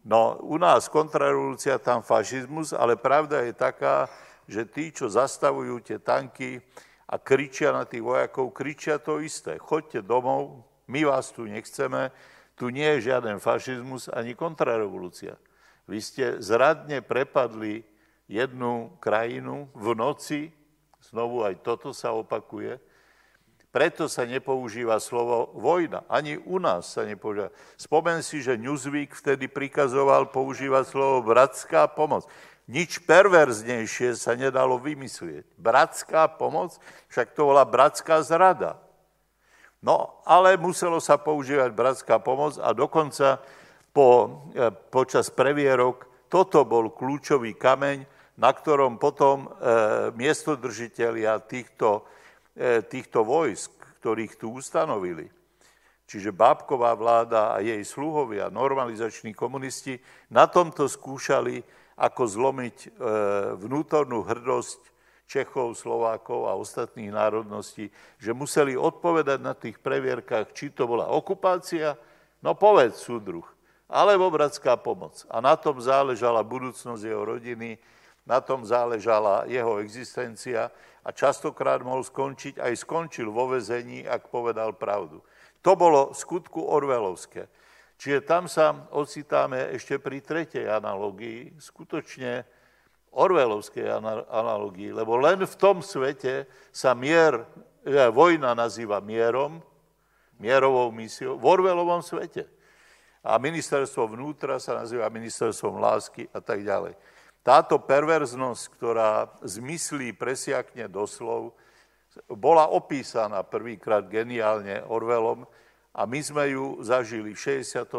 No, u nás kontrarevolúcia, tam fašizmus, ale pravda je taká, že tí, čo zastavujú tie tanky a kričia na tých vojakov, kričia to isté. Choďte domov, my vás tu nechceme, tu nie je žiaden fašizmus ani kontrarevolúcia. Vy ste zradne prepadli jednu krajinu v noci, znovu aj toto sa opakuje, preto sa nepoužíva slovo vojna. Ani u nás sa nepoužíva. Spomen si, že Newsweek vtedy prikazoval používať slovo bratská pomoc. Nič perverznejšie sa nedalo vymyslieť. Bratská pomoc, však to bola bratská zrada. No, ale muselo sa používať bratská pomoc a dokonca po, e, počas previerok toto bol kľúčový kameň, na ktorom potom e, miestodržiteľia týchto E, týchto vojsk, ktorých tu ustanovili, čiže Bábková vláda a jej sluhovia, normalizační komunisti, na tomto skúšali, ako zlomiť e, vnútornú hrdosť Čechov, Slovákov a ostatných národností, že museli odpovedať na tých previerkách, či to bola okupácia, No povedz, súdruh. Alebo bratská pomoc. A na tom záležala budúcnosť jeho rodiny, na tom záležala jeho existencia a častokrát mohol skončiť, aj skončil vo vezení, ak povedal pravdu. To bolo skutku orvelovské. Čiže tam sa ocitáme ešte pri tretej analogii, skutočne orvelovskej analogii, lebo len v tom svete sa mier, e, vojna nazýva mierom, mierovou misiou, v orvelovom svete. A ministerstvo vnútra sa nazýva ministerstvom lásky a tak ďalej. Táto perverznosť, ktorá zmyslí presiakne doslov, bola opísaná prvýkrát geniálne Orwellom a my sme ju zažili v 68.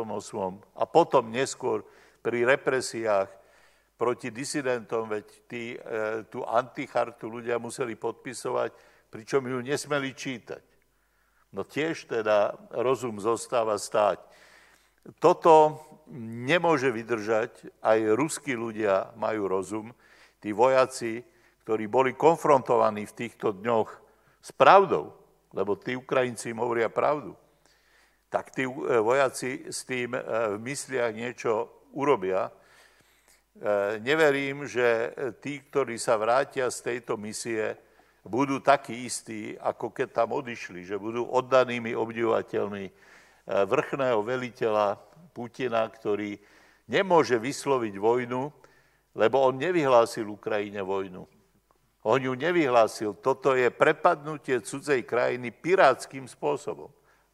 a potom neskôr pri represiách proti disidentom, veď tí, e, tú antichartu ľudia museli podpisovať, pričom ju nesmeli čítať. No tiež teda rozum zostáva stáť. Toto nemôže vydržať, aj ruskí ľudia majú rozum, tí vojaci, ktorí boli konfrontovaní v týchto dňoch s pravdou, lebo tí Ukrajinci im hovoria pravdu, tak tí e, vojaci s tým e, v mysliach niečo urobia. E, neverím, že tí, ktorí sa vrátia z tejto misie, budú takí istí, ako keď tam odišli, že budú oddanými obdivateľmi vrchného veliteľa Putina, ktorý nemôže vysloviť vojnu, lebo on nevyhlásil Ukrajine vojnu. On ju nevyhlásil. Toto je prepadnutie cudzej krajiny pirátským spôsobom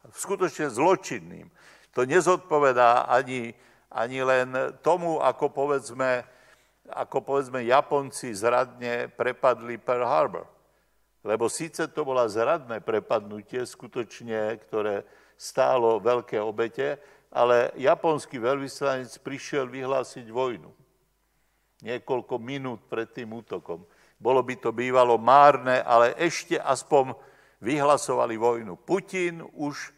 skutočne zločinným. To nezodpovedá ani, ani len tomu, ako povedzme, ako povedzme Japonci zradne prepadli Pearl Harbor. Lebo síce to bola zradné prepadnutie, skutočne, ktoré stálo veľké obete, ale japonský veľvyslanec prišiel vyhlásiť vojnu. Niekoľko minút pred tým útokom. Bolo by to bývalo márne, ale ešte aspoň vyhlasovali vojnu. Putin už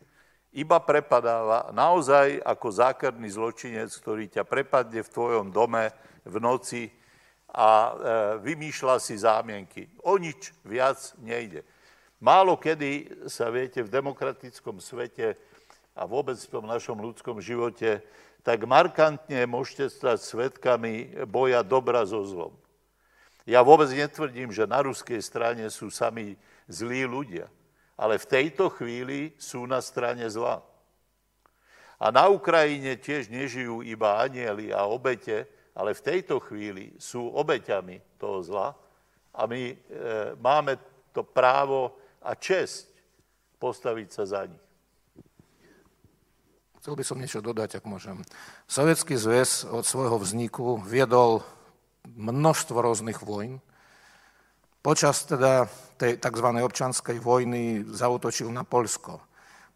iba prepadáva naozaj ako zákerný zločinec, ktorý ťa prepadne v tvojom dome v noci a e, vymýšľa si zámienky. O nič viac nejde. Málo kedy sa viete v demokratickom svete a vôbec v tom našom ľudskom živote tak markantne môžete stať svetkami boja dobra so zlom. Ja vôbec netvrdím, že na ruskej strane sú sami zlí ľudia, ale v tejto chvíli sú na strane zla. A na Ukrajine tiež nežijú iba anieli a obete, ale v tejto chvíli sú obeťami toho zla a my e, máme to právo a čest postaviť sa za nich. Chcel by som niečo dodať, ak môžem. Sovietský zväz od svojho vzniku viedol množstvo rôznych vojn. Počas teda tej tzv. občanskej vojny zautočil na Polsko.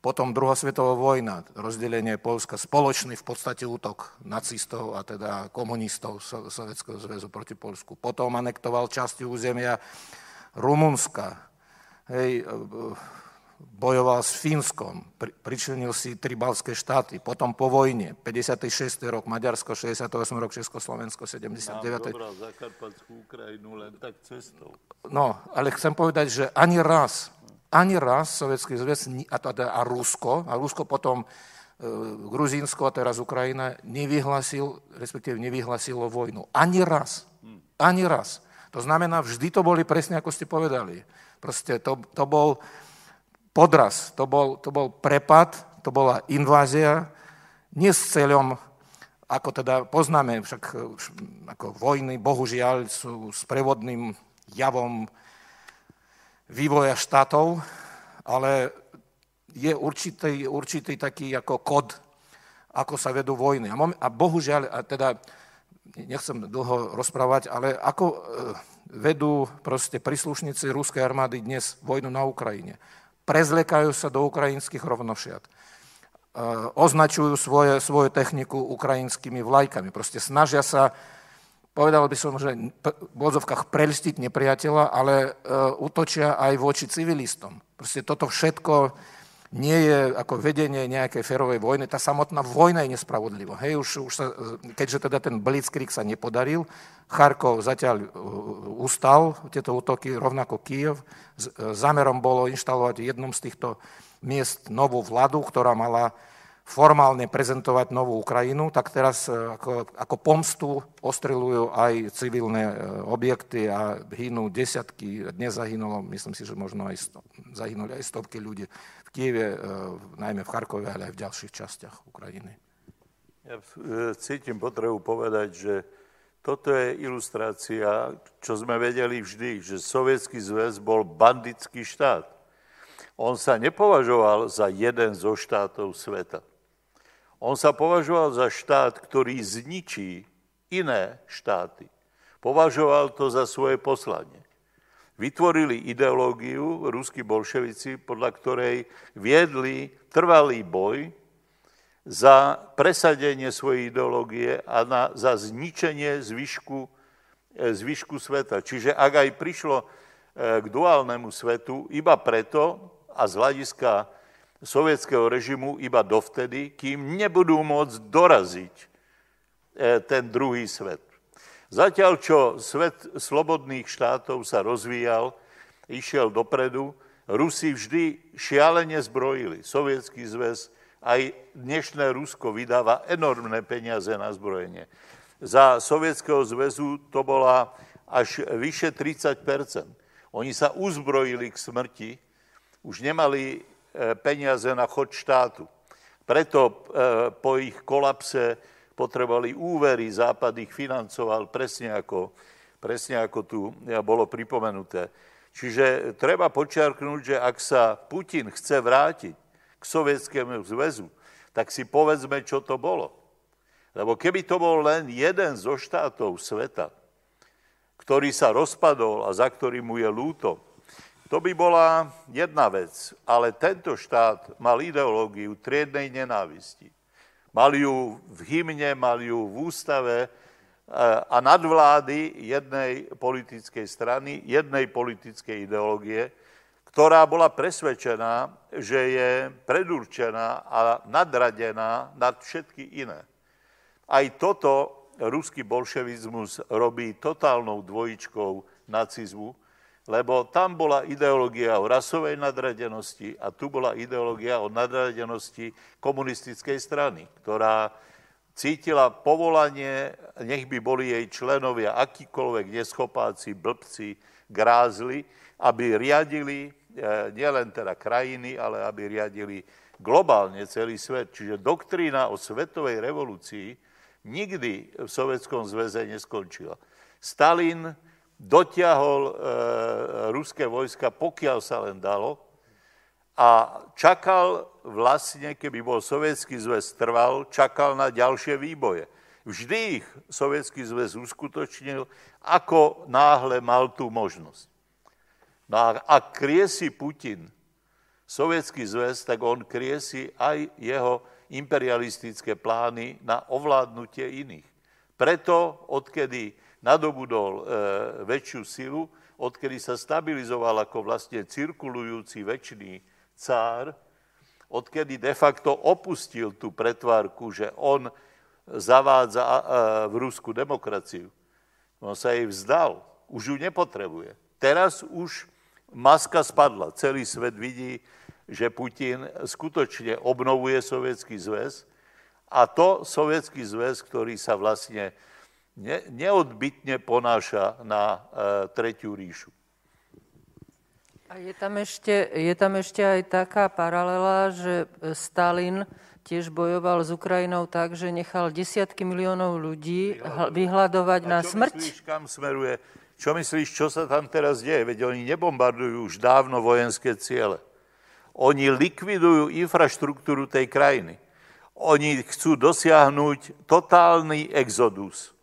Potom druhá svetová vojna, rozdelenie Polska, spoločný v podstate útok nacistov a teda komunistov Sovjetského zväzu proti Polsku. Potom anektoval časti územia Rumunska. Hej, bojoval s Fínskom, pri, pričlenil si tri balské štáty, potom po vojne, 56. rok Maďarsko, 68. rok Československo, 79. Mám dobral Zakarpatskú Ukrajinu len tak cestou. No, ale chcem povedať, že ani raz, ani raz Sovietský zväz a, teda, a Rusko, a Rusko potom e, Gruzínsko a teraz Ukrajina nevyhlasil, respektíve nevyhlasilo vojnu. Ani raz. Ani raz. To znamená, vždy to boli presne, ako ste povedali. Proste to, to bol podraz, to bol, to bol prepad, to bola invázia, nie s cieľom, ako teda poznáme, však ako vojny, bohužiaľ, sú prevodným javom vývoja štátov, ale je určitý, určitý taký ako kod, ako sa vedú vojny. A, bohužiaľ, a teda nechcem dlho rozprávať, ale ako e, vedú proste príslušníci ruskej armády dnes vojnu na Ukrajine prezlekajú sa do ukrajinských rovnošiat. E, označujú svoje, svoju techniku ukrajinskými vlajkami. Proste snažia sa, povedal by som, že v odzovkách prelstiť nepriateľa, ale e, útočia aj voči civilistom. Proste toto všetko nie je ako vedenie nejakej férovej vojny. Tá samotná vojna je nespravodlivá. Hej, už, už sa, keďže teda ten blitzkrieg sa nepodaril, Charkov zatiaľ uh, ustal, tieto útoky, rovnako Kiev. Zámerom bolo inštalovať v jednom z týchto miest novú vládu, ktorá mala formálne prezentovať novú Ukrajinu, tak teraz ako, ako pomstu ostrelujú aj civilné objekty a hynú desiatky, dnes zahynulo, myslím si, že možno aj sto, zahynuli aj stovky ľudí Kieve, najmä v Charkove, ale aj v ďalších častiach Ukrajiny. Ja cítim potrebu povedať, že toto je ilustrácia, čo sme vedeli vždy, že Sovietský zväz bol bandický štát. On sa nepovažoval za jeden zo štátov sveta. On sa považoval za štát, ktorý zničí iné štáty. Považoval to za svoje poslanie. Vytvorili ideológiu, ruskí bolševici, podľa ktorej viedli trvalý boj za presadenie svojej ideológie a na, za zničenie zvyšku, e, zvyšku sveta. Čiže ak aj prišlo e, k duálnemu svetu, iba preto a z hľadiska sovietského režimu iba dovtedy, kým nebudú môcť doraziť e, ten druhý svet. Zatiaľ, čo svet slobodných štátov sa rozvíjal, išiel dopredu, Rusi vždy šialene zbrojili. Sovietský zväz aj dnešné Rusko vydáva enormné peniaze na zbrojenie. Za Sovietskeho zväzu to bola až vyše 30% Oni sa uzbrojili k smrti, už nemali e, peniaze na chod štátu. Preto e, po ich kolapse potrebovali úvery, Západ ich financoval presne ako, presne ako tu bolo pripomenuté. Čiže treba počiarknúť, že ak sa Putin chce vrátiť k Sovietskému zväzu, tak si povedzme, čo to bolo. Lebo keby to bol len jeden zo štátov sveta, ktorý sa rozpadol a za ktorý mu je lúto, to by bola jedna vec. Ale tento štát mal ideológiu triednej nenávisti. Mal ju v hymne, mal ju v ústave eh, a nadvlády jednej politickej strany, jednej politickej ideológie, ktorá bola presvedčená, že je predurčená a nadradená nad všetky iné. Aj toto ruský bolševizmus robí totálnou dvojičkou nacizmu, lebo tam bola ideológia o rasovej nadradenosti a tu bola ideológia o nadradenosti komunistickej strany, ktorá cítila povolanie, nech by boli jej členovia akýkoľvek neschopáci, blbci, grázli, aby riadili E, nielen teda krajiny, ale aby riadili globálne celý svet. Čiže doktrína o svetovej revolúcii nikdy v Sovjetskom zväze neskončila. Stalin dotiahol e, ruské vojska, pokiaľ sa len dalo, a čakal vlastne, keby bol Sovietský zväz trval, čakal na ďalšie výboje. Vždy ich Sovietský zväz uskutočnil, ako náhle mal tú možnosť. No a ak kriesi Putin Sovietský zväz, tak on kriesi aj jeho imperialistické plány na ovládnutie iných. Preto, odkedy nadobudol e, väčšiu silu, odkedy sa stabilizoval ako vlastne cirkulujúci väčší cár, odkedy de facto opustil tú pretvárku, že on zavádza e, v Rusku demokraciu, on sa jej vzdal, už ju nepotrebuje. Teraz už maska spadla. Celý svet vidí, že Putin skutočne obnovuje Sovietský zväz a to Sovietský zväz, ktorý sa vlastne ne, neodbitne ponáša na e, Tretiu ríšu. A je tam, ešte, je tam ešte aj taká paralela, že Stalin tiež bojoval s Ukrajinou tak, že nechal desiatky miliónov ľudí vyhľadovať na smrť. Myslíš, kam smeruje čo myslíš, čo sa tam teraz deje? Veď oni nebombardujú už dávno vojenské ciele. Oni likvidujú infraštruktúru tej krajiny. Oni chcú dosiahnuť totálny exodus,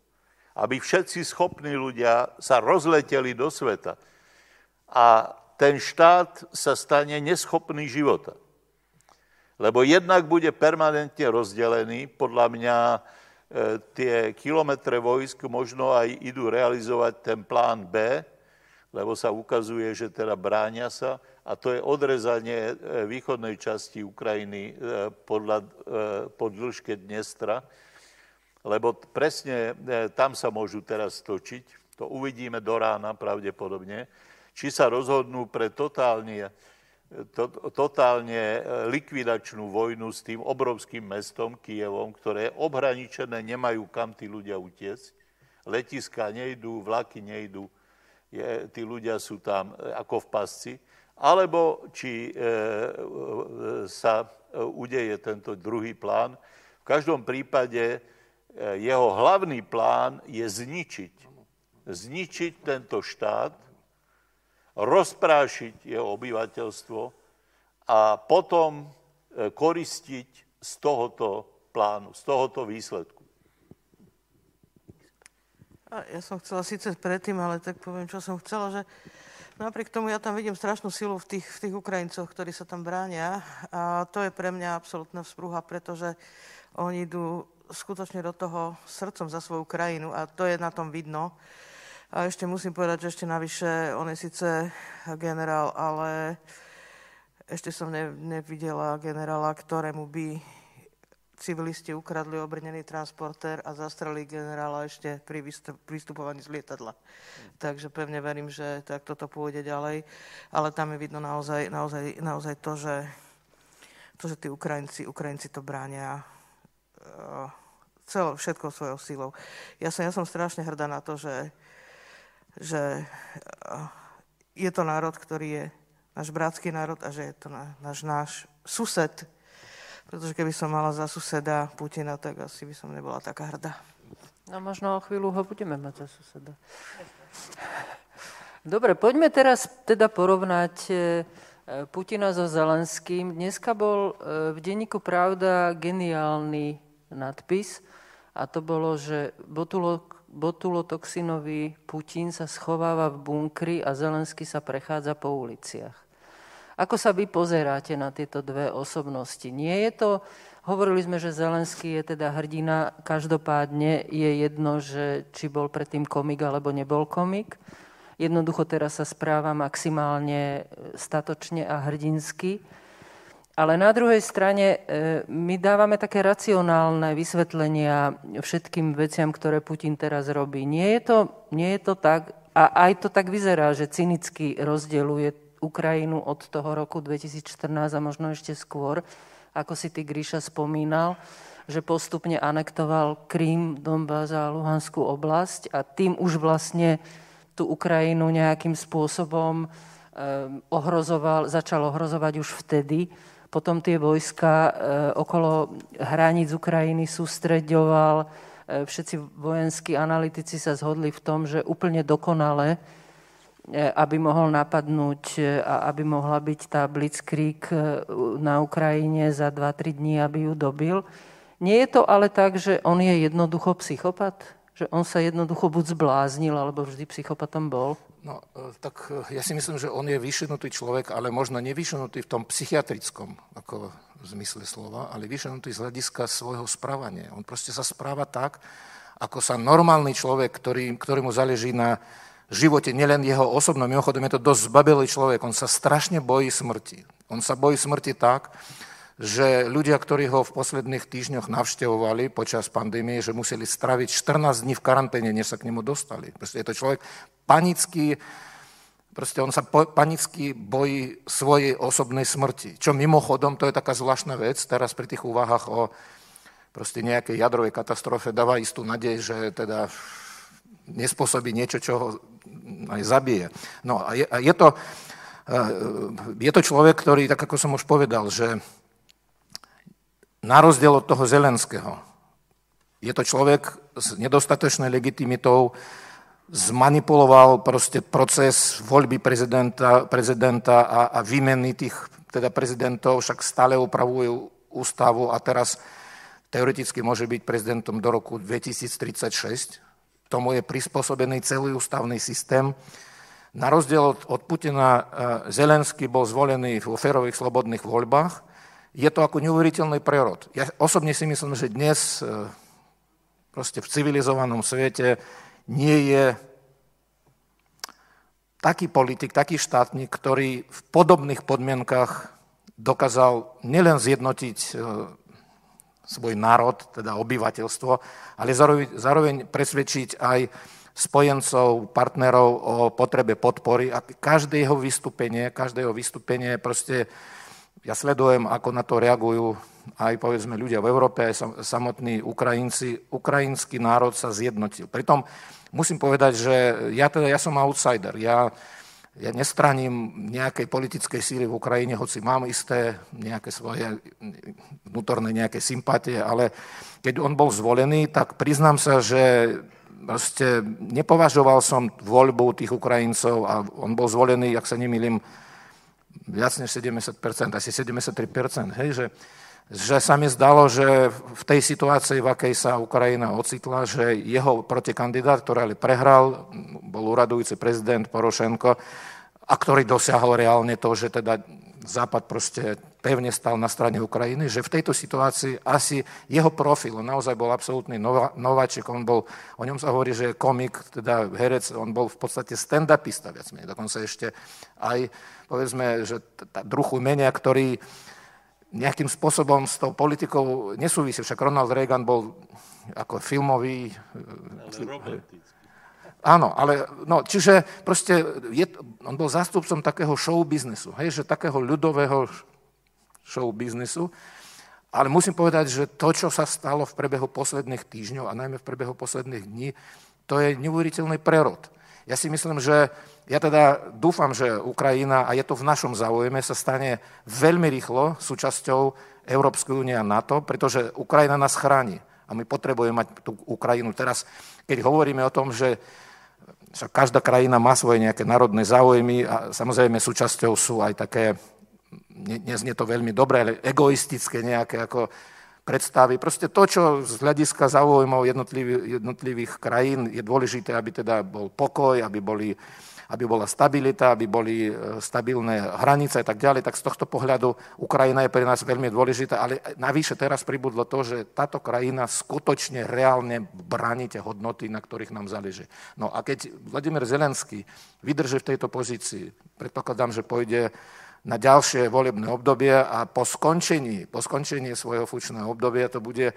aby všetci schopní ľudia sa rozleteli do sveta. A ten štát sa stane neschopný života. Lebo jednak bude permanentne rozdelený, podľa mňa E, tie kilometre vojsk možno aj idú realizovať ten plán B, lebo sa ukazuje, že teda bráňa sa a to je odrezanie e, východnej časti Ukrajiny e, podľa, po dĺžke Dnestra, lebo presne tam sa môžu teraz točiť, to uvidíme do rána pravdepodobne, či sa rozhodnú pre totálne to, totálne likvidačnú vojnu s tým obrovským mestom Kievom, ktoré obhraničené, nemajú kam tí ľudia utiecť. Letiska nejdú, vlaky nejdú, je, tí ľudia sú tam ako v pasci. Alebo či e, e, sa udeje tento druhý plán. V každom prípade jeho hlavný plán je zničiť. Zničiť tento štát, rozprášiť jeho obyvateľstvo a potom e, koristiť z tohoto plánu, z tohoto výsledku. Ja som chcela síce predtým, ale tak poviem, čo som chcela, že napriek tomu ja tam vidím strašnú silu v tých, v tých Ukrajincoch, ktorí sa tam bránia a to je pre mňa absolútna vzpruha, pretože oni idú skutočne do toho srdcom za svoju krajinu a to je na tom vidno. A ešte musím povedať, že ešte navyše, on je síce generál, ale ešte som ne, nevidela generála, ktorému by civilisti ukradli obrnený transportér a zastreli generála ešte pri vystupovaní z lietadla. Mm. Takže pevne verím, že tak toto pôjde ďalej. Ale tam je vidno naozaj, naozaj, naozaj to, že, to, že tí Ukrajinci, Ukrajinci to bránia uh, celou, všetkou svojou silou. Ja som, ja som strašne hrdá na to, že že eh, je to národ, ktorý je náš bratský národ a že je to náš, náš sused. Pretože keby som mala za suseda Putina, tak asi by som nebola taká hrdá. No možno o chvíľu ho budeme mať za suseda. Dobre, poďme teraz teda porovnať eh, Putina so Zelenským. Dneska bol eh, v denníku Pravda geniálny nadpis a to bolo, že Botulo botulotoxinový Putin sa schováva v bunkri a Zelensky sa prechádza po uliciach. Ako sa vy pozeráte na tieto dve osobnosti? Nie je to, hovorili sme, že Zelenský je teda hrdina, každopádne je jedno, že či bol predtým komik alebo nebol komik. Jednoducho teraz sa správa maximálne statočne a hrdinsky. Ale na druhej strane e, my dávame také racionálne vysvetlenia všetkým veciam, ktoré Putin teraz robí. Nie je to, nie je to tak, a aj to tak vyzerá, že cynicky rozdeluje Ukrajinu od toho roku 2014 a možno ešte skôr, ako si ty Gríša spomínal, že postupne anektoval Krím, Donbass a Luhanskú oblasť a tým už vlastne tú Ukrajinu nejakým spôsobom e, ohrozoval, začal ohrozovať už vtedy, potom tie vojska e, okolo hraníc Ukrajiny sústreďoval. E, všetci vojenskí analytici sa zhodli v tom, že úplne dokonale, e, aby mohol napadnúť a aby mohla byť tá blitzkrieg na Ukrajine za 2-3 dní, aby ju dobil. Nie je to ale tak, že on je jednoducho psychopat? Že on sa jednoducho buď zbláznil, alebo vždy psychopatom bol? No, e, tak e, ja si myslím, že on je vyšinutý človek, ale možno nevyšinutý v tom psychiatrickom ako v zmysle slova, ale vyšinutý z hľadiska svojho správania. On proste sa správa tak, ako sa normálny človek, ktorý, mu záleží na živote, nielen jeho osobnom, mimochodom je to dosť zbabelý človek, on sa strašne bojí smrti. On sa bojí smrti tak, že ľudia, ktorí ho v posledných týždňoch navštevovali počas pandémie, že museli straviť 14 dní v karanténe, než sa k nemu dostali. Proste je to človek panický, proste on sa panicky bojí svojej osobnej smrti. Čo mimochodom, to je taká zvláštna vec, teraz pri tých úvahách o proste nejakej jadrovej katastrofe dáva istú nadej, že teda nespôsobí niečo, čo ho aj zabije. No a je, a je, to, e, je to človek, ktorý, tak ako som už povedal, že na rozdiel od toho Zelenského, je to človek s nedostatočnou legitimitou, zmanipuloval proste proces voľby prezidenta, prezidenta a, a výmeny tých teda prezidentov, však stále upravujú ústavu a teraz teoreticky môže byť prezidentom do roku 2036. Tomu je prispôsobený celý ústavný systém. Na rozdiel od, Putina e, Zelenský bol zvolený vo férových slobodných voľbách je to ako neuveriteľný prerod. Ja osobne si myslím, že dnes e, proste v civilizovanom svete nie je taký politik, taký štátnik, ktorý v podobných podmienkach dokázal nielen zjednotiť e, svoj národ, teda obyvateľstvo, ale zároveň, presvedčiť aj spojencov, partnerov o potrebe podpory. A každé jeho vystúpenie, každé jeho vystúpenie proste, ja sledujem, ako na to reagujú aj povedzme ľudia v Európe, aj samotní Ukrajinci. Ukrajinský národ sa zjednotil. Pritom musím povedať, že ja teda ja som outsider. Ja, ja nestraním nejakej politickej síly v Ukrajine, hoci mám isté nejaké svoje vnútorné nejaké sympatie, ale keď on bol zvolený, tak priznám sa, že proste nepovažoval som voľbu tých Ukrajincov a on bol zvolený, ak sa nemýlim, viac než 70%, asi 73%, hej, že, že sa mi zdalo, že v tej situácii, v akej sa Ukrajina ocitla, že jeho protikandidát, ktorý ale prehral, bol uradujúci prezident Porošenko, a ktorý dosiahol reálne to, že teda Západ proste pevne stal na strane Ukrajiny, že v tejto situácii asi jeho profil, on naozaj bol absolútny nováčik, on bol, o ňom sa hovorí, že je komik, teda herec, on bol v podstate stand-upista viac menej, dokonca ešte aj, povedzme, že druhu menia, ktorý nejakým spôsobom s tou politikou nesúvisí, však Ronald Reagan bol ako filmový... Ale Áno, ale no, čiže proste je, on bol zástupcom takého show biznesu, hej, že takého ľudového show biznesu. Ale musím povedať, že to, čo sa stalo v prebehu posledných týždňov a najmä v prebehu posledných dní, to je neuveriteľný prerod. Ja si myslím, že ja teda dúfam, že Ukrajina, a je to v našom záujme, sa stane veľmi rýchlo súčasťou Európskej únie a NATO, pretože Ukrajina nás chráni. A my potrebujeme mať tú Ukrajinu. Teraz, keď hovoríme o tom, že každá krajina má svoje nejaké národné záujmy a samozrejme súčasťou sú aj také, neznie to veľmi dobre, ale egoistické nejaké ako predstavy. Proste to, čo z hľadiska záujmov jednotlivých, jednotlivých krajín je dôležité, aby teda bol pokoj, aby boli aby bola stabilita, aby boli e, stabilné hranice a tak ďalej, tak z tohto pohľadu Ukrajina je pre nás veľmi dôležitá, ale navyše teraz pribudlo to, že táto krajina skutočne reálne bráni tie hodnoty, na ktorých nám záleží. No a keď Vladimír Zelenský vydrží v tejto pozícii, predpokladám, že pôjde na ďalšie volebné obdobie a po skončení, po skončení svojho funkčného obdobia to bude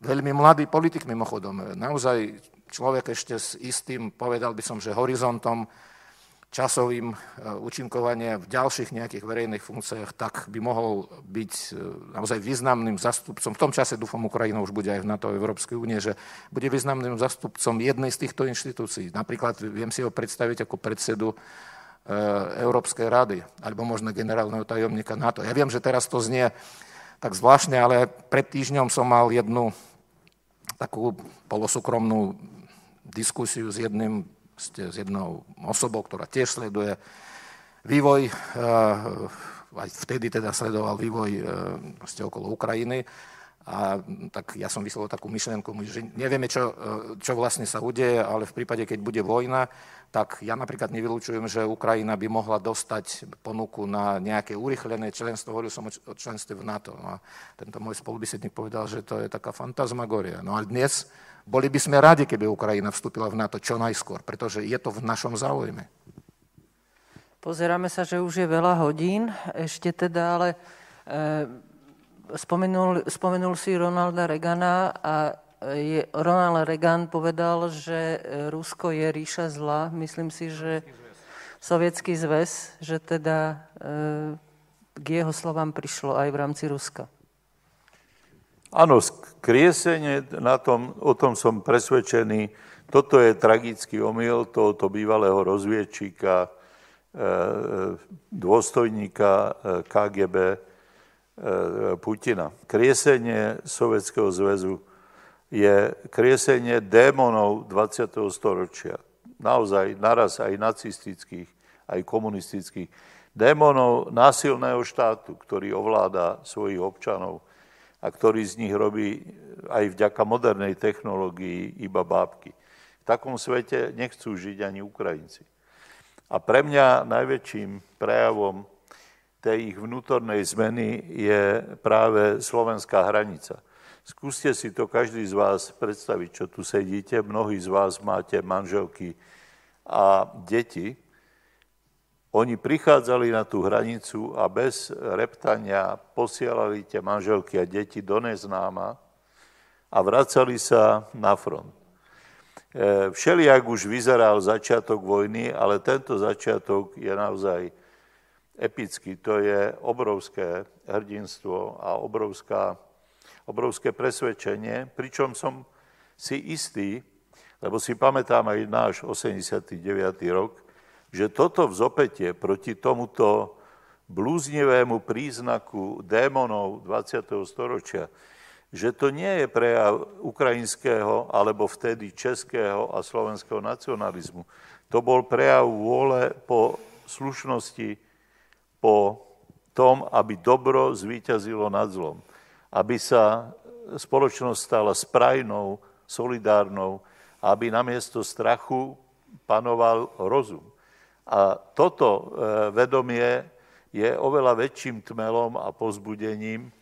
veľmi mladý politik mimochodom. Naozaj človek ešte s istým, povedal by som, že horizontom časovým e, účinkovania v ďalších nejakých verejných funkciách, tak by mohol byť e, naozaj významným zastupcom. V tom čase dúfam, Ukrajina už bude aj v NATO Európskej únie, že bude významným zastupcom jednej z týchto inštitúcií. Napríklad viem si ho predstaviť ako predsedu e, Európskej rady, alebo možno generálneho tajomníka NATO. Ja viem, že teraz to znie tak zvláštne, ale pred týždňom som mal jednu takú polosúkromnú diskusiu s, jedným, s jednou osobou, ktorá tiež sleduje vývoj, eh, aj vtedy teda sledoval vývoj vlastne okolo Ukrajiny. A tak ja som vyslovil takú myšlienku, že nevieme, čo, eh, čo vlastne sa udeje, ale v prípade, keď bude vojna, tak ja napríklad nevylučujem, že Ukrajina by mohla dostať ponuku na nejaké urychlené členstvo. Hovoril som o členstve v NATO. No a tento môj spolubisedník povedal, že to je taká fantasmagoria. No ale dnes boli by sme radi, keby Ukrajina vstúpila v NATO čo najskôr, pretože je to v našom záujme. Pozeráme sa, že už je veľa hodín, ešte teda, ale e, spomenul, spomenul si Ronalda Regana a je, Ronald Reagan povedal, že Rusko je ríša zla. Myslím si, že Sovietský zväz, že teda e, k jeho slovám prišlo aj v rámci Ruska. Áno, skriesenie, na tom, o tom som presvedčený. Toto je tragický omyl tohoto bývalého rozviedčíka, e, dôstojníka e, KGB e, Putina. Kriesenie Sovjetského zväzu je kriesenie démonov 20. storočia. Naozaj naraz aj nacistických, aj komunistických. Démonov násilného štátu, ktorý ovláda svojich občanov a ktorý z nich robí aj vďaka modernej technológii iba bábky. V takom svete nechcú žiť ani Ukrajinci. A pre mňa najväčším prejavom tej ich vnútornej zmeny je práve slovenská hranica. Skúste si to každý z vás predstaviť, čo tu sedíte. Mnohí z vás máte manželky a deti, oni prichádzali na tú hranicu a bez reptania posielali tie manželky a deti do neznáma a vracali sa na front. všelijak už vyzeral začiatok vojny, ale tento začiatok je naozaj epický. To je obrovské hrdinstvo a obrovská, obrovské presvedčenie, pričom som si istý, lebo si pamätám aj náš 89. rok, že toto vzopetie proti tomuto blúznivému príznaku démonov 20. storočia, že to nie je prejav ukrajinského alebo vtedy českého a slovenského nacionalizmu. To bol prejav vôle po slušnosti, po tom, aby dobro zvíťazilo nad zlom. Aby sa spoločnosť stala sprajnou, solidárnou, aby namiesto strachu panoval rozum. A toto e, vedomie je oveľa väčším tmelom a pozbudením,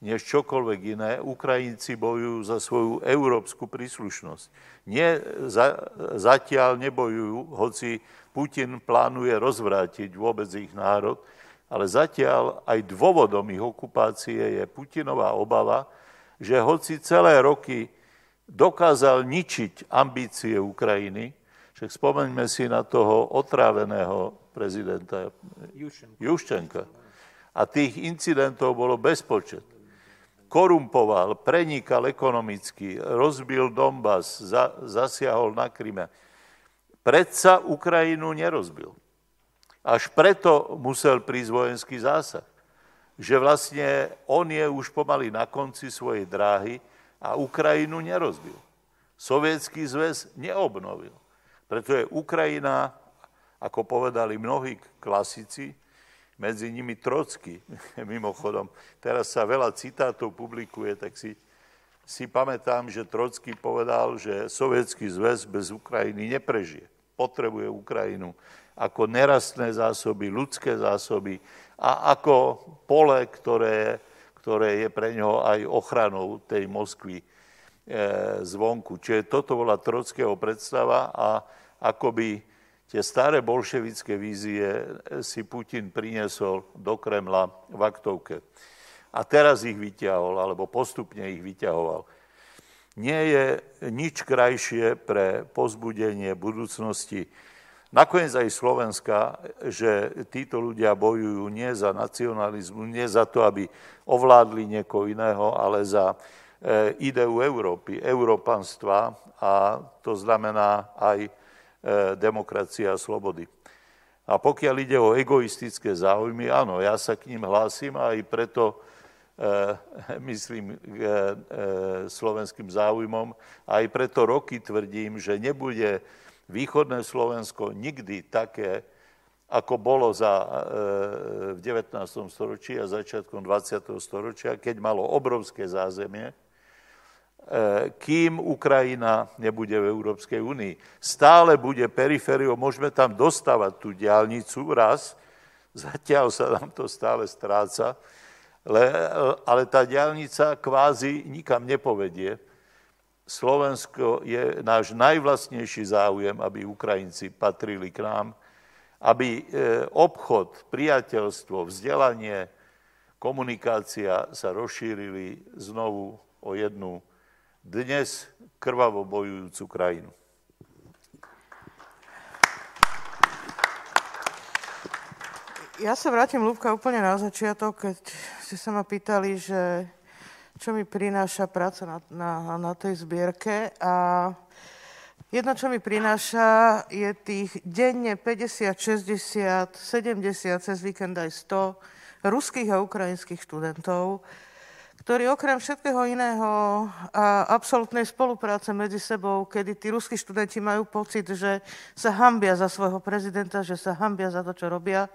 než čokoľvek iné. Ukrajinci bojujú za svoju európsku príslušnosť. Nie, za, zatiaľ nebojujú, hoci Putin plánuje rozvrátiť vôbec ich národ, ale zatiaľ aj dôvodom ich okupácie je Putinová obava, že hoci celé roky dokázal ničiť ambície Ukrajiny, však spomeňme si na toho otráveného prezidenta Juščenka. A tých incidentov bolo bezpočet korumpoval, prenikal ekonomicky, rozbil Donbass, za, zasiahol na Kryme. Predsa Ukrajinu nerozbil. Až preto musel prísť vojenský zásah. Že vlastne on je už pomaly na konci svojej dráhy a Ukrajinu nerozbil. Sovietský zväz neobnovil. Preto je Ukrajina, ako povedali mnohí klasici, medzi nimi Trocky, mimochodom. Teraz sa veľa citátov publikuje, tak si, si pamätám, že Trocky povedal, že Sovietský zväz bez Ukrajiny neprežije. Potrebuje Ukrajinu ako nerastné zásoby, ľudské zásoby a ako pole, ktoré, ktoré je pre ňoho aj ochranou tej Moskvy zvonku. Čiže toto bola Trockého predstava a akoby Tie staré bolševické vízie si Putin priniesol do Kremla v aktovke. A teraz ich vyťahol, alebo postupne ich vyťahoval. Nie je nič krajšie pre pozbudenie budúcnosti. Nakoniec aj Slovenska, že títo ľudia bojujú nie za nacionalizmu, nie za to, aby ovládli niekoho iného, ale za e, ideu Európy, európanstva a to znamená aj E, demokracie a slobody. A pokiaľ ide o egoistické záujmy, áno, ja sa k ním hlásim a aj preto e, myslím e, e, slovenským záujmom. Aj preto roky tvrdím, že nebude východné Slovensko nikdy také, ako bolo za, e, v 19. storočí a začiatkom 20. storočia, keď malo obrovské zázemie, E, kým Ukrajina nebude v Európskej únii. Stále bude perifériou, môžeme tam dostávať tú diálnicu raz, zatiaľ sa nám to stále stráca, ale, ale tá diálnica kvázi nikam nepovedie. Slovensko je náš najvlastnejší záujem, aby Ukrajinci patrili k nám, aby e, obchod, priateľstvo, vzdelanie, komunikácia sa rozšírili znovu o jednu dnes krvavo bojujúcu krajinu. Ja sa vrátim, Lúbka, úplne na začiatok, keď ste sa ma pýtali, že čo mi prináša práca na, na, na tej zbierke. A jedno, čo mi prináša, je tých denne 50, 60, 70, cez víkend aj 100 ruských a ukrajinských študentov, ktorí okrem všetkého iného a absolútnej spolupráce medzi sebou, kedy tí ruskí študenti majú pocit, že sa hambia za svojho prezidenta, že sa hambia za to, čo robia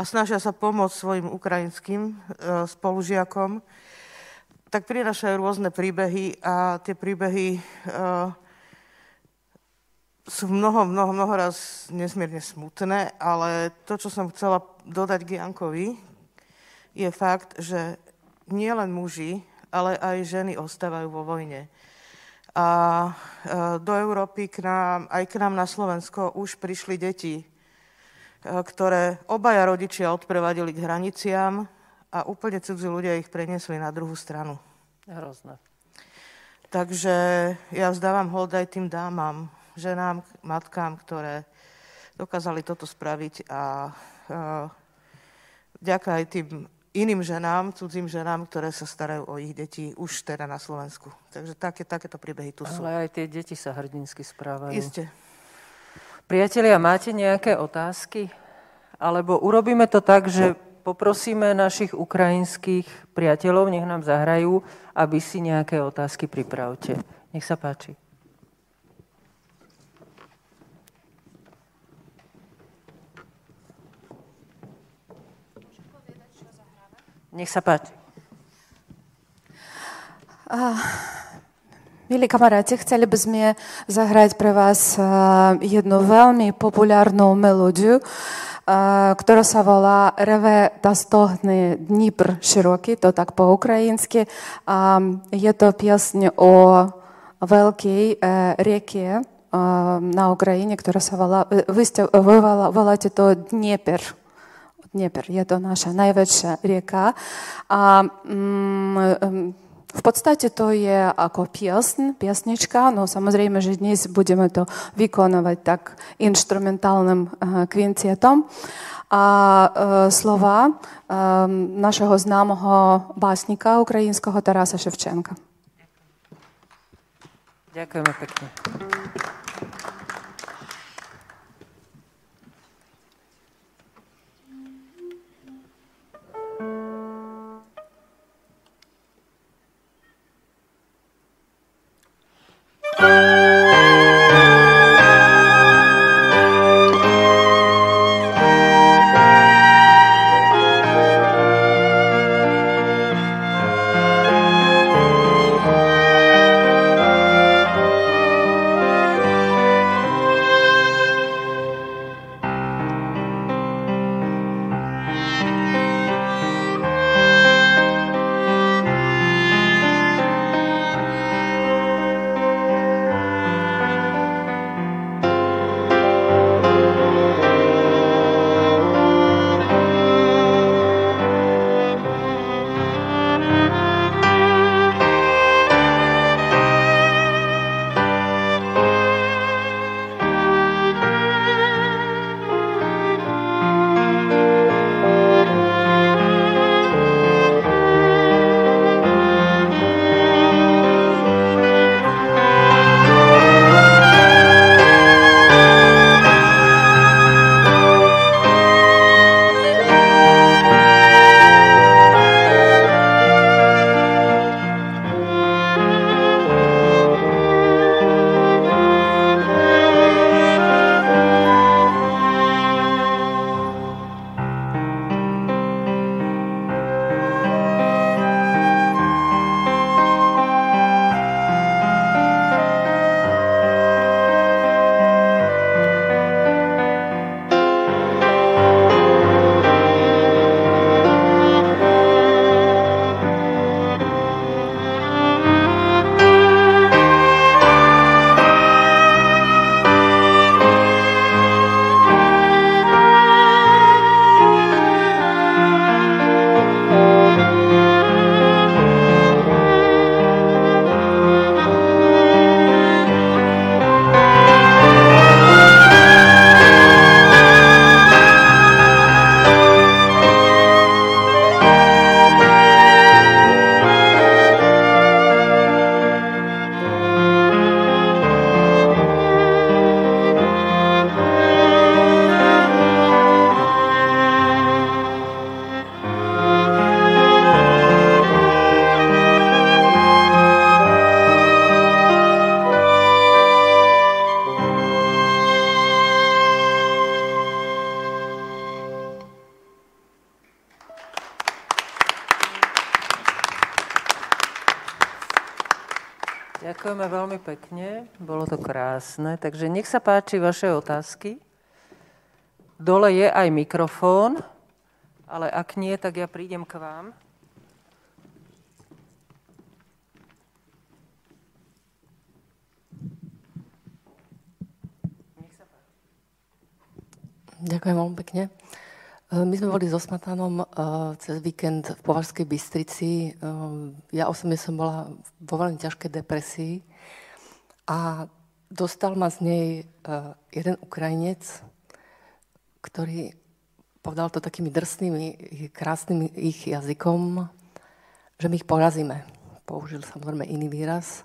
a snažia sa pomôcť svojim ukrajinským e, spolužiakom, tak prinašajú rôzne príbehy a tie príbehy e, sú mnoho, mnoho, mnoho raz nesmierne smutné, ale to, čo som chcela dodať k je fakt, že nie len muži, ale aj ženy ostávajú vo vojne. A e, do Európy k nám, aj k nám na Slovensko už prišli deti, e, ktoré obaja rodičia odprevadili k hraniciám a úplne cudzí ľudia ich preniesli na druhú stranu. Hrozné. Takže ja vzdávam hold aj tým dámam, ženám, matkám, ktoré dokázali toto spraviť a vďaka aj tým iným ženám, cudzím ženám, ktoré sa starajú o ich deti už teda na Slovensku. Takže také, takéto príbehy tu sú. Ale aj tie deti sa hrdinsky správajú. Isté. Priatelia, máte nejaké otázky? Alebo urobíme to tak, že poprosíme našich ukrajinských priateľov, nech nám zahrajú, aby si nejaké otázky pripravte. Nech sa páči. Nech sa páči. Uh, milí kamaráti, chceli by sme zahrať pre vás uh, jednu veľmi populárnu melódiu, uh, ktorá sa volá Reve Dostohny Dnipr široký, to tak po ukrajinsky. Um, je to piesň o veľkej uh, rieke uh, na Ukrajine, ktorá sa volá, vy, ste, vy voláte to Dnieper. Dnieper. Je to naša najväčšia rieka. A mm, v podstate to je ako piesň, piesnička, no samozrejme, že dnes budeme to vykonávať tak instrumentálnym uh, kvincietom. A uh, slova uh, našeho známeho básnika ukrajinského Tarasa Ševčenka. Ďakujeme pekne. Jasné, takže nech sa páči vaše otázky. Dole je aj mikrofón, ale ak nie, tak ja prídem k vám. Ďakujem veľmi pekne. My sme boli so Smatanom cez víkend v Považskej Bystrici. Ja osobne som bola vo veľmi ťažkej depresii a dostal ma z nej jeden Ukrajinec, ktorý povedal to takými drsnými, krásnym ich jazykom, že my ich porazíme. Použil samozrejme iný výraz,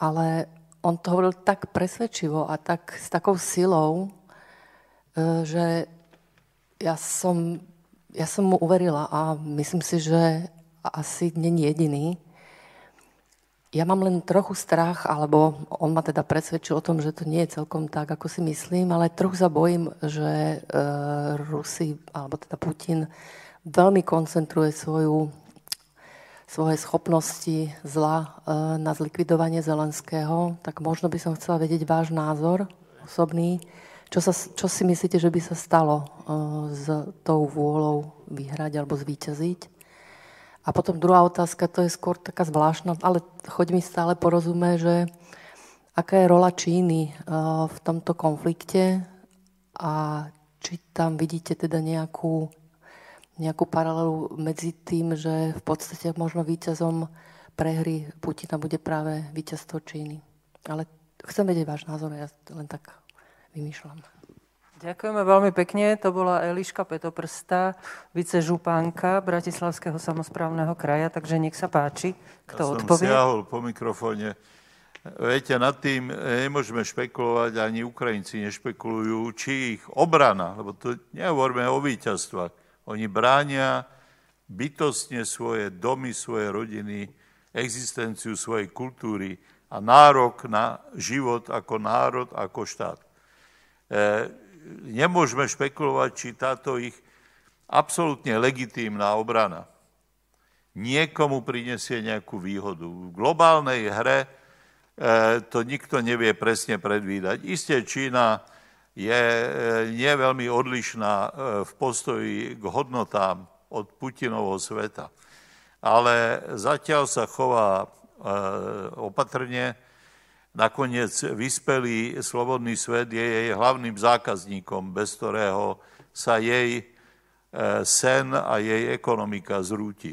ale on to hovoril tak presvedčivo a tak s takou silou, e, že ja som, ja som mu uverila a myslím si, že asi není jediný. Ja mám len trochu strach, alebo on ma teda presvedčil o tom, že to nie je celkom tak, ako si myslím, ale trochu sa bojím, že e, Rusi, alebo teda Putin, veľmi koncentruje svoju, svoje schopnosti zla e, na zlikvidovanie Zelenského. Tak možno by som chcela vedieť váš názor osobný. Čo, sa, čo si myslíte, že by sa stalo e, s tou vôľou vyhrať alebo zvíťaziť? A potom druhá otázka, to je skôr taká zvláštna, ale choď mi stále porozume, že aká je rola Číny eh, v tomto konflikte a či tam vidíte teda nejakú, nejakú paralelu medzi tým, že v podstate možno víťazom prehry Putina bude práve víťazstvo Číny. Ale chcem vedieť váš názor, ja len tak vymýšľam. Ďakujeme veľmi pekne. To bola Eliška Petoprsta, vicežupánka Bratislavského samozprávneho kraja, takže nech sa páči, kto ja odpovie. Som po mikrofóne. Viete, nad tým nemôžeme špekulovať, ani Ukrajinci nešpekulujú, či ich obrana, lebo to nehovoríme o víťazstvách. Oni bránia bytostne svoje domy, svoje rodiny, existenciu svojej kultúry a nárok na život ako národ, ako štát. E, nemôžeme špekulovať, či táto ich absolútne legitímna obrana niekomu prinesie nejakú výhodu. V globálnej hre e, to nikto nevie presne predvídať. Isté Čína je e, nie veľmi odlišná e, v postoji k hodnotám od Putinovho sveta. Ale zatiaľ sa chová opatrne, Nakoniec vyspelý slobodný svet je jej hlavným zákazníkom, bez ktorého sa jej e, sen a jej ekonomika zrúti.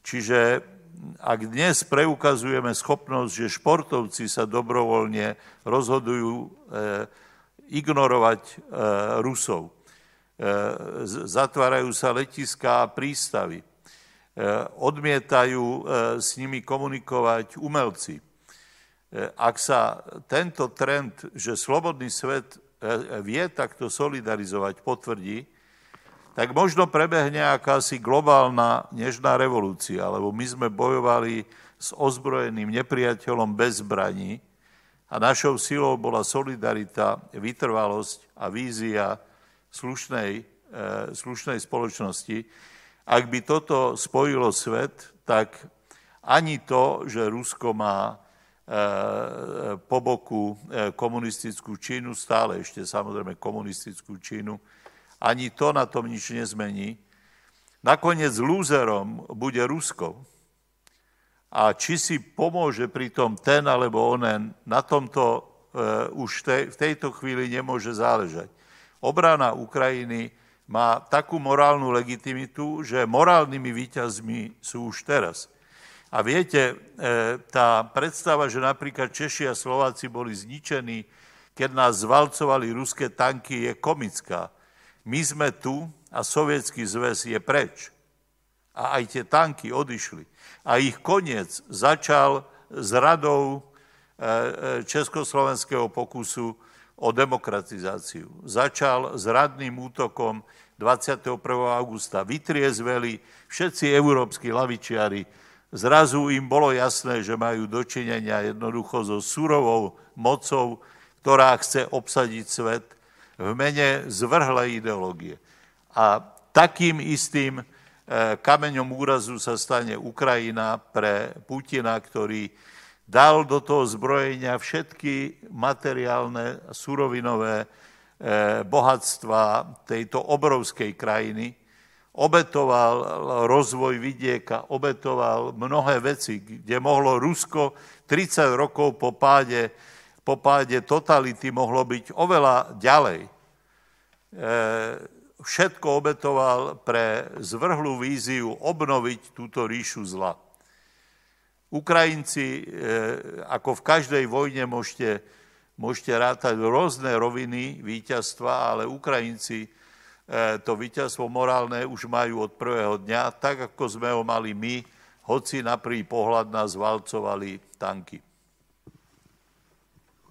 Čiže ak dnes preukazujeme schopnosť, že športovci sa dobrovoľne rozhodujú e, ignorovať e, Rusov, zatvárajú sa letiská a prístavy, odmietajú s nimi komunikovať umelci, ak sa tento trend, že slobodný svet e, vie takto solidarizovať, potvrdí, tak možno prebehne akási globálna nežná revolúcia, lebo my sme bojovali s ozbrojeným nepriateľom bez zbraní a našou silou bola solidarita, vytrvalosť a vízia slušnej, e, slušnej spoločnosti. Ak by toto spojilo svet, tak ani to, že Rusko má po boku e, komunistickú Čínu, stále ešte samozrejme komunistickú Čínu, ani to na tom nič nezmení. Nakoniec lúzerom bude Rusko. A či si pomôže pri tom ten alebo onen, na tomto uh, už v tejto chvíli nemôže záležať. Obrana Ukrajiny má takú morálnu legitimitu, že morálnymi výťazmi sú už teraz. A viete, e, tá predstava, že napríklad Češi a Slováci boli zničení, keď nás zvalcovali ruské tanky, je komická. My sme tu a sovietský zväz je preč. A aj tie tanky odišli. A ich koniec začal s radou e, e, československého pokusu o demokratizáciu. Začal s radným útokom 21. augusta. Vytriezveli všetci európsky lavičiari Zrazu im bolo jasné, že majú dočinenia jednoducho so surovou mocou, ktorá chce obsadiť svet v mene zvrhlej ideológie. A takým istým e, kameňom úrazu sa stane Ukrajina pre Putina, ktorý dal do toho zbrojenia všetky materiálne, surovinové e, bohatstva tejto obrovskej krajiny, obetoval rozvoj vidieka, obetoval mnohé veci, kde mohlo Rusko 30 rokov po páde, po páde totality mohlo byť oveľa ďalej. E, všetko obetoval pre zvrhlú víziu obnoviť túto ríšu zla. Ukrajinci, ako v každej vojne môžete, môžete rátať rôzne roviny víťazstva, ale Ukrajinci to víťazstvo morálne už majú od prvého dňa, tak ako sme ho mali my, hoci na prvý pohľad nás valcovali tanky.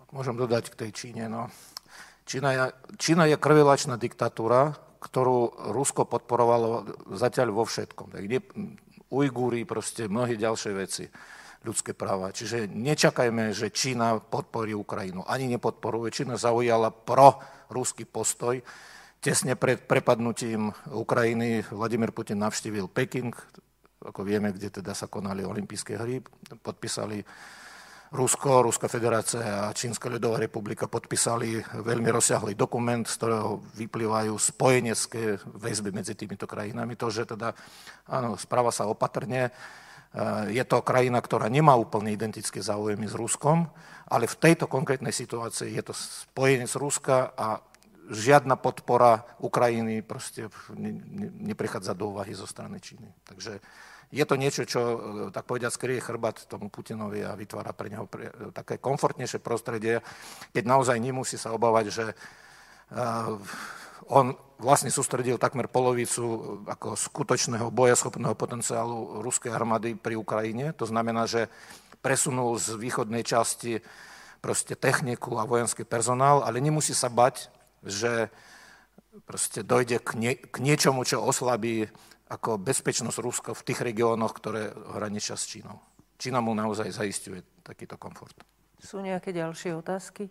Môžem dodať k tej Číne. No. Čína, je, Čína je krvilačná diktatúra, ktorú Rusko podporovalo zatiaľ vo všetkom. Tak ne, Ujgúri, proste mnohé ďalšie veci, ľudské práva. Čiže nečakajme, že Čína podporí Ukrajinu. Ani nepodporuje. Čína zaujala pro ruský postoj. Tesne pred prepadnutím Ukrajiny Vladimír Putin navštívil Peking, ako vieme, kde teda sa konali olympijské hry, podpísali Rusko, Ruská federácia a Čínska ľudová republika podpísali veľmi rozsiahlý dokument, z ktorého vyplývajú spojenecké väzby medzi týmito krajinami. To, že teda, áno, správa sa opatrne, e, je to krajina, ktorá nemá úplne identické záujmy s Ruskom, ale v tejto konkrétnej situácii je to spojenec Ruska a žiadna podpora Ukrajiny proste neprichádza do úvahy zo strany Číny. Takže je to niečo, čo, e, tak povediať, skrie chrbát tomu Putinovi a vytvára pre neho pre, e, také komfortnejšie prostredie, keď naozaj nemusí sa obávať, že uh, on vlastne sústredil takmer polovicu ako skutočného bojaschopného potenciálu ruskej armády pri Ukrajine. To znamená, že presunul z východnej časti proste techniku a vojenský personál, ale nemusí sa bať, že proste dojde k, nie, k niečomu, čo oslabí ako bezpečnosť Ruska v tých regiónoch, ktoré hraničia s Čínou. Čína mu naozaj zaistuje takýto komfort. Sú nejaké ďalšie otázky?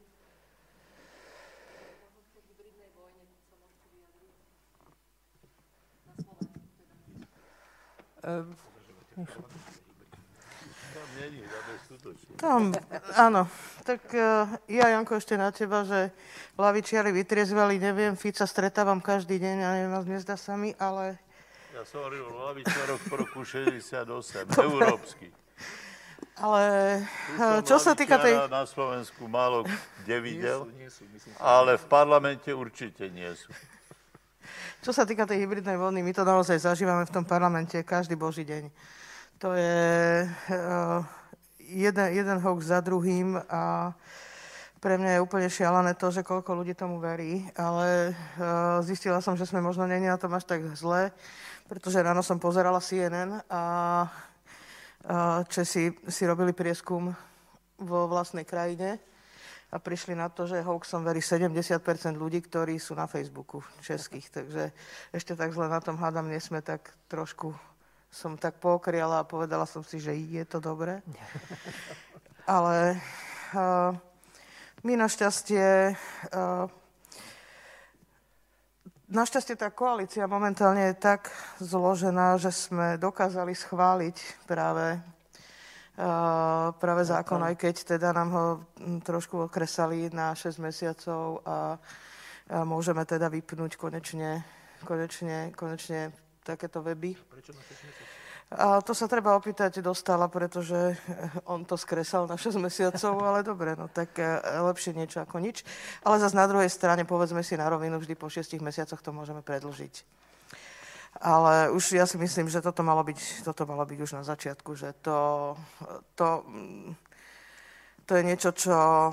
Tam, áno. Tak uh, ja, Janko, ešte na teba, že lavičiari vytriezvali, neviem, Fica stretávam každý deň a neviem, nezdá sa mi, ale ja som hovoril o lavičároch po roku 68, európsky. Ale čo sa týka tej... na Slovensku málo kde videl, nie sú, nie sú, ale v parlamente určite nie sú. Čo sa týka tej hybridnej vlny, my to naozaj zažívame v tom parlamente každý boží deň. To je uh, jeden, jeden hoax za druhým a pre mňa je úplne šialené to, že koľko ľudí tomu verí, ale uh, zistila som, že sme možno není na tom až tak zle pretože ráno som pozerala CNN a Česi si robili prieskum vo vlastnej krajine a prišli na to, že hoaxom verí 70% ľudí, ktorí sú na Facebooku českých. Takže ešte tak zle na tom hádam nie sme, tak trošku som tak pokriala a povedala som si, že je to dobré. Ale uh, my našťastie uh, Našťastie tá koalícia momentálne je tak zložená, že sme dokázali schváliť práve, uh, práve zákon, aj keď teda nám ho trošku okresali na 6 mesiacov a, a môžeme teda vypnúť konečne, konečne, konečne takéto weby. Prečo na 6 mesiacov? A to sa treba opýtať dostala, pretože on to skresal na 6 mesiacov, ale dobre, no tak e, lepšie niečo ako nič. Ale zase na druhej strane, povedzme si na rovinu, vždy po 6 mesiacoch to môžeme predlžiť. Ale už ja si myslím, že toto malo byť, toto malo byť už na začiatku, že to, to, to je niečo, čo e,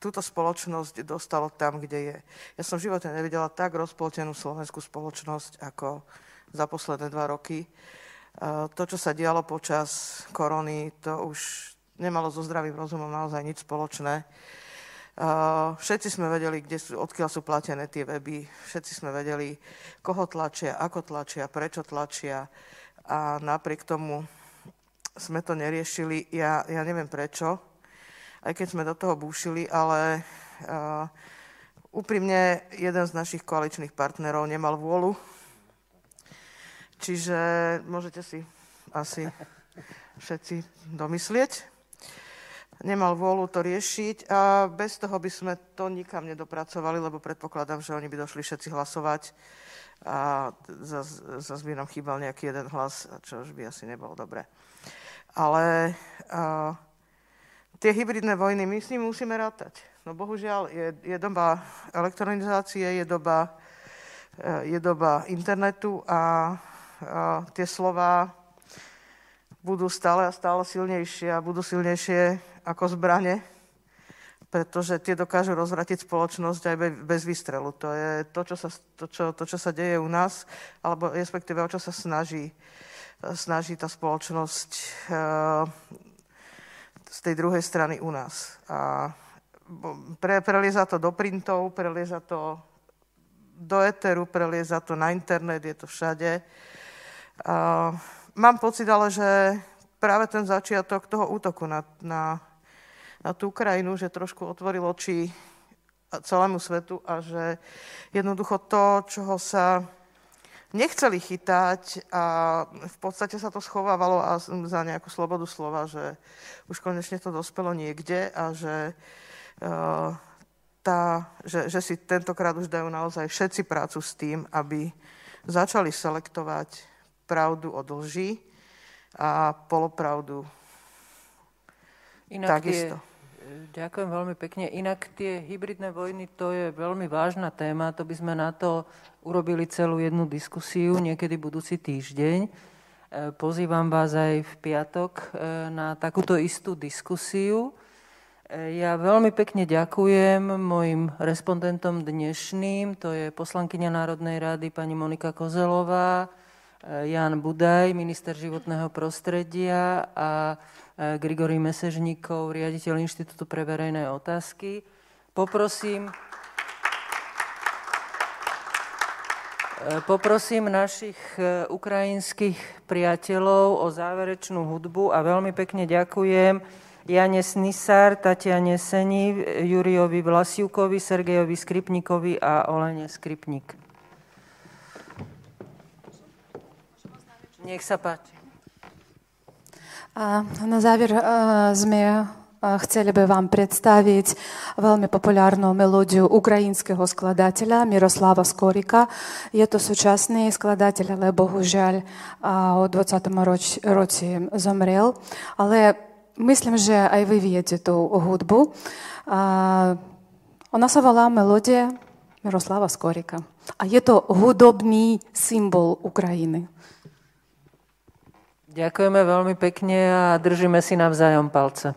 túto spoločnosť dostalo tam, kde je. Ja som v živote nevidela tak rozpoltenú slovenskú spoločnosť ako za posledné dva roky. To, čo sa dialo počas korony, to už nemalo so zdravým rozumom naozaj nič spoločné. Všetci sme vedeli, kde sú, odkiaľ sú platené tie weby, všetci sme vedeli, koho tlačia, ako tlačia, prečo tlačia a napriek tomu sme to neriešili. Ja, ja neviem prečo, aj keď sme do toho búšili, ale uh, úprimne jeden z našich koaličných partnerov nemal vôľu Čiže môžete si asi všetci domyslieť. Nemal vôľu to riešiť a bez toho by sme to nikam nedopracovali, lebo predpokladám, že oni by došli všetci hlasovať a zase by nám chýbal nejaký jeden hlas, čo už by asi nebolo dobré. Ale a, tie hybridné vojny, my s nimi musíme rátať. No bohužiaľ, je, je doba elektronizácie, je doba je doba internetu a, a tie slova budú stále a stále silnejšie a budú silnejšie ako zbranie, pretože tie dokážu rozvratiť spoločnosť aj bez výstrelu. To je to, čo sa, to, čo, to, čo sa deje u nás, alebo respektíve o čo sa snaží, snaží tá spoločnosť uh, z tej druhej strany u nás. A pre, prelieza to do printov, prelieza to do eteru, prelieza to na internet, je to všade. Uh, mám pocit ale, že práve ten začiatok toho útoku na, na, na tú krajinu, že trošku otvoril oči celému svetu a že jednoducho to, čoho sa nechceli chytať a v podstate sa to schovávalo a za nejakú slobodu slova, že už konečne to dospelo niekde a že, uh, tá, že, že si tentokrát už dajú naozaj všetci prácu s tým, aby začali selektovať pravdu od lži a polopravdu Inak takisto. Tie, ďakujem veľmi pekne. Inak tie hybridné vojny, to je veľmi vážna téma. To by sme na to urobili celú jednu diskusiu niekedy budúci týždeň. E, pozývam vás aj v piatok e, na takúto istú diskusiu. E, ja veľmi pekne ďakujem mojim respondentom dnešným, to je poslankyňa Národnej rady pani Monika Kozelová, Jan Budaj, minister životného prostredia a eh, Grigory Mesežníkov, riaditeľ Inštitútu pre verejné otázky. Poprosím, eh, poprosím našich ukrajinských priateľov o záverečnú hudbu a veľmi pekne ďakujem Jane Snisar, Tatiane Seni, Juriovi Vlasiukovi, Sergejovi Skripnikovi a Olene Skripnik. Nech sa páči. A na záver sme Chceli by vám predstaviť veľmi populárnu melódiu ukrajinského skladateľa Miroslava Skorika. Je to súčasný skladateľ, ale bohužiaľ o 20. roč, roci zomrel. Ale myslím, že aj vy viete tú hudbu. Ona sa volá melódia Miroslava Skorika. A je to hudobný symbol Ukrajiny. Ďakujeme veľmi pekne a držíme si navzájom palce.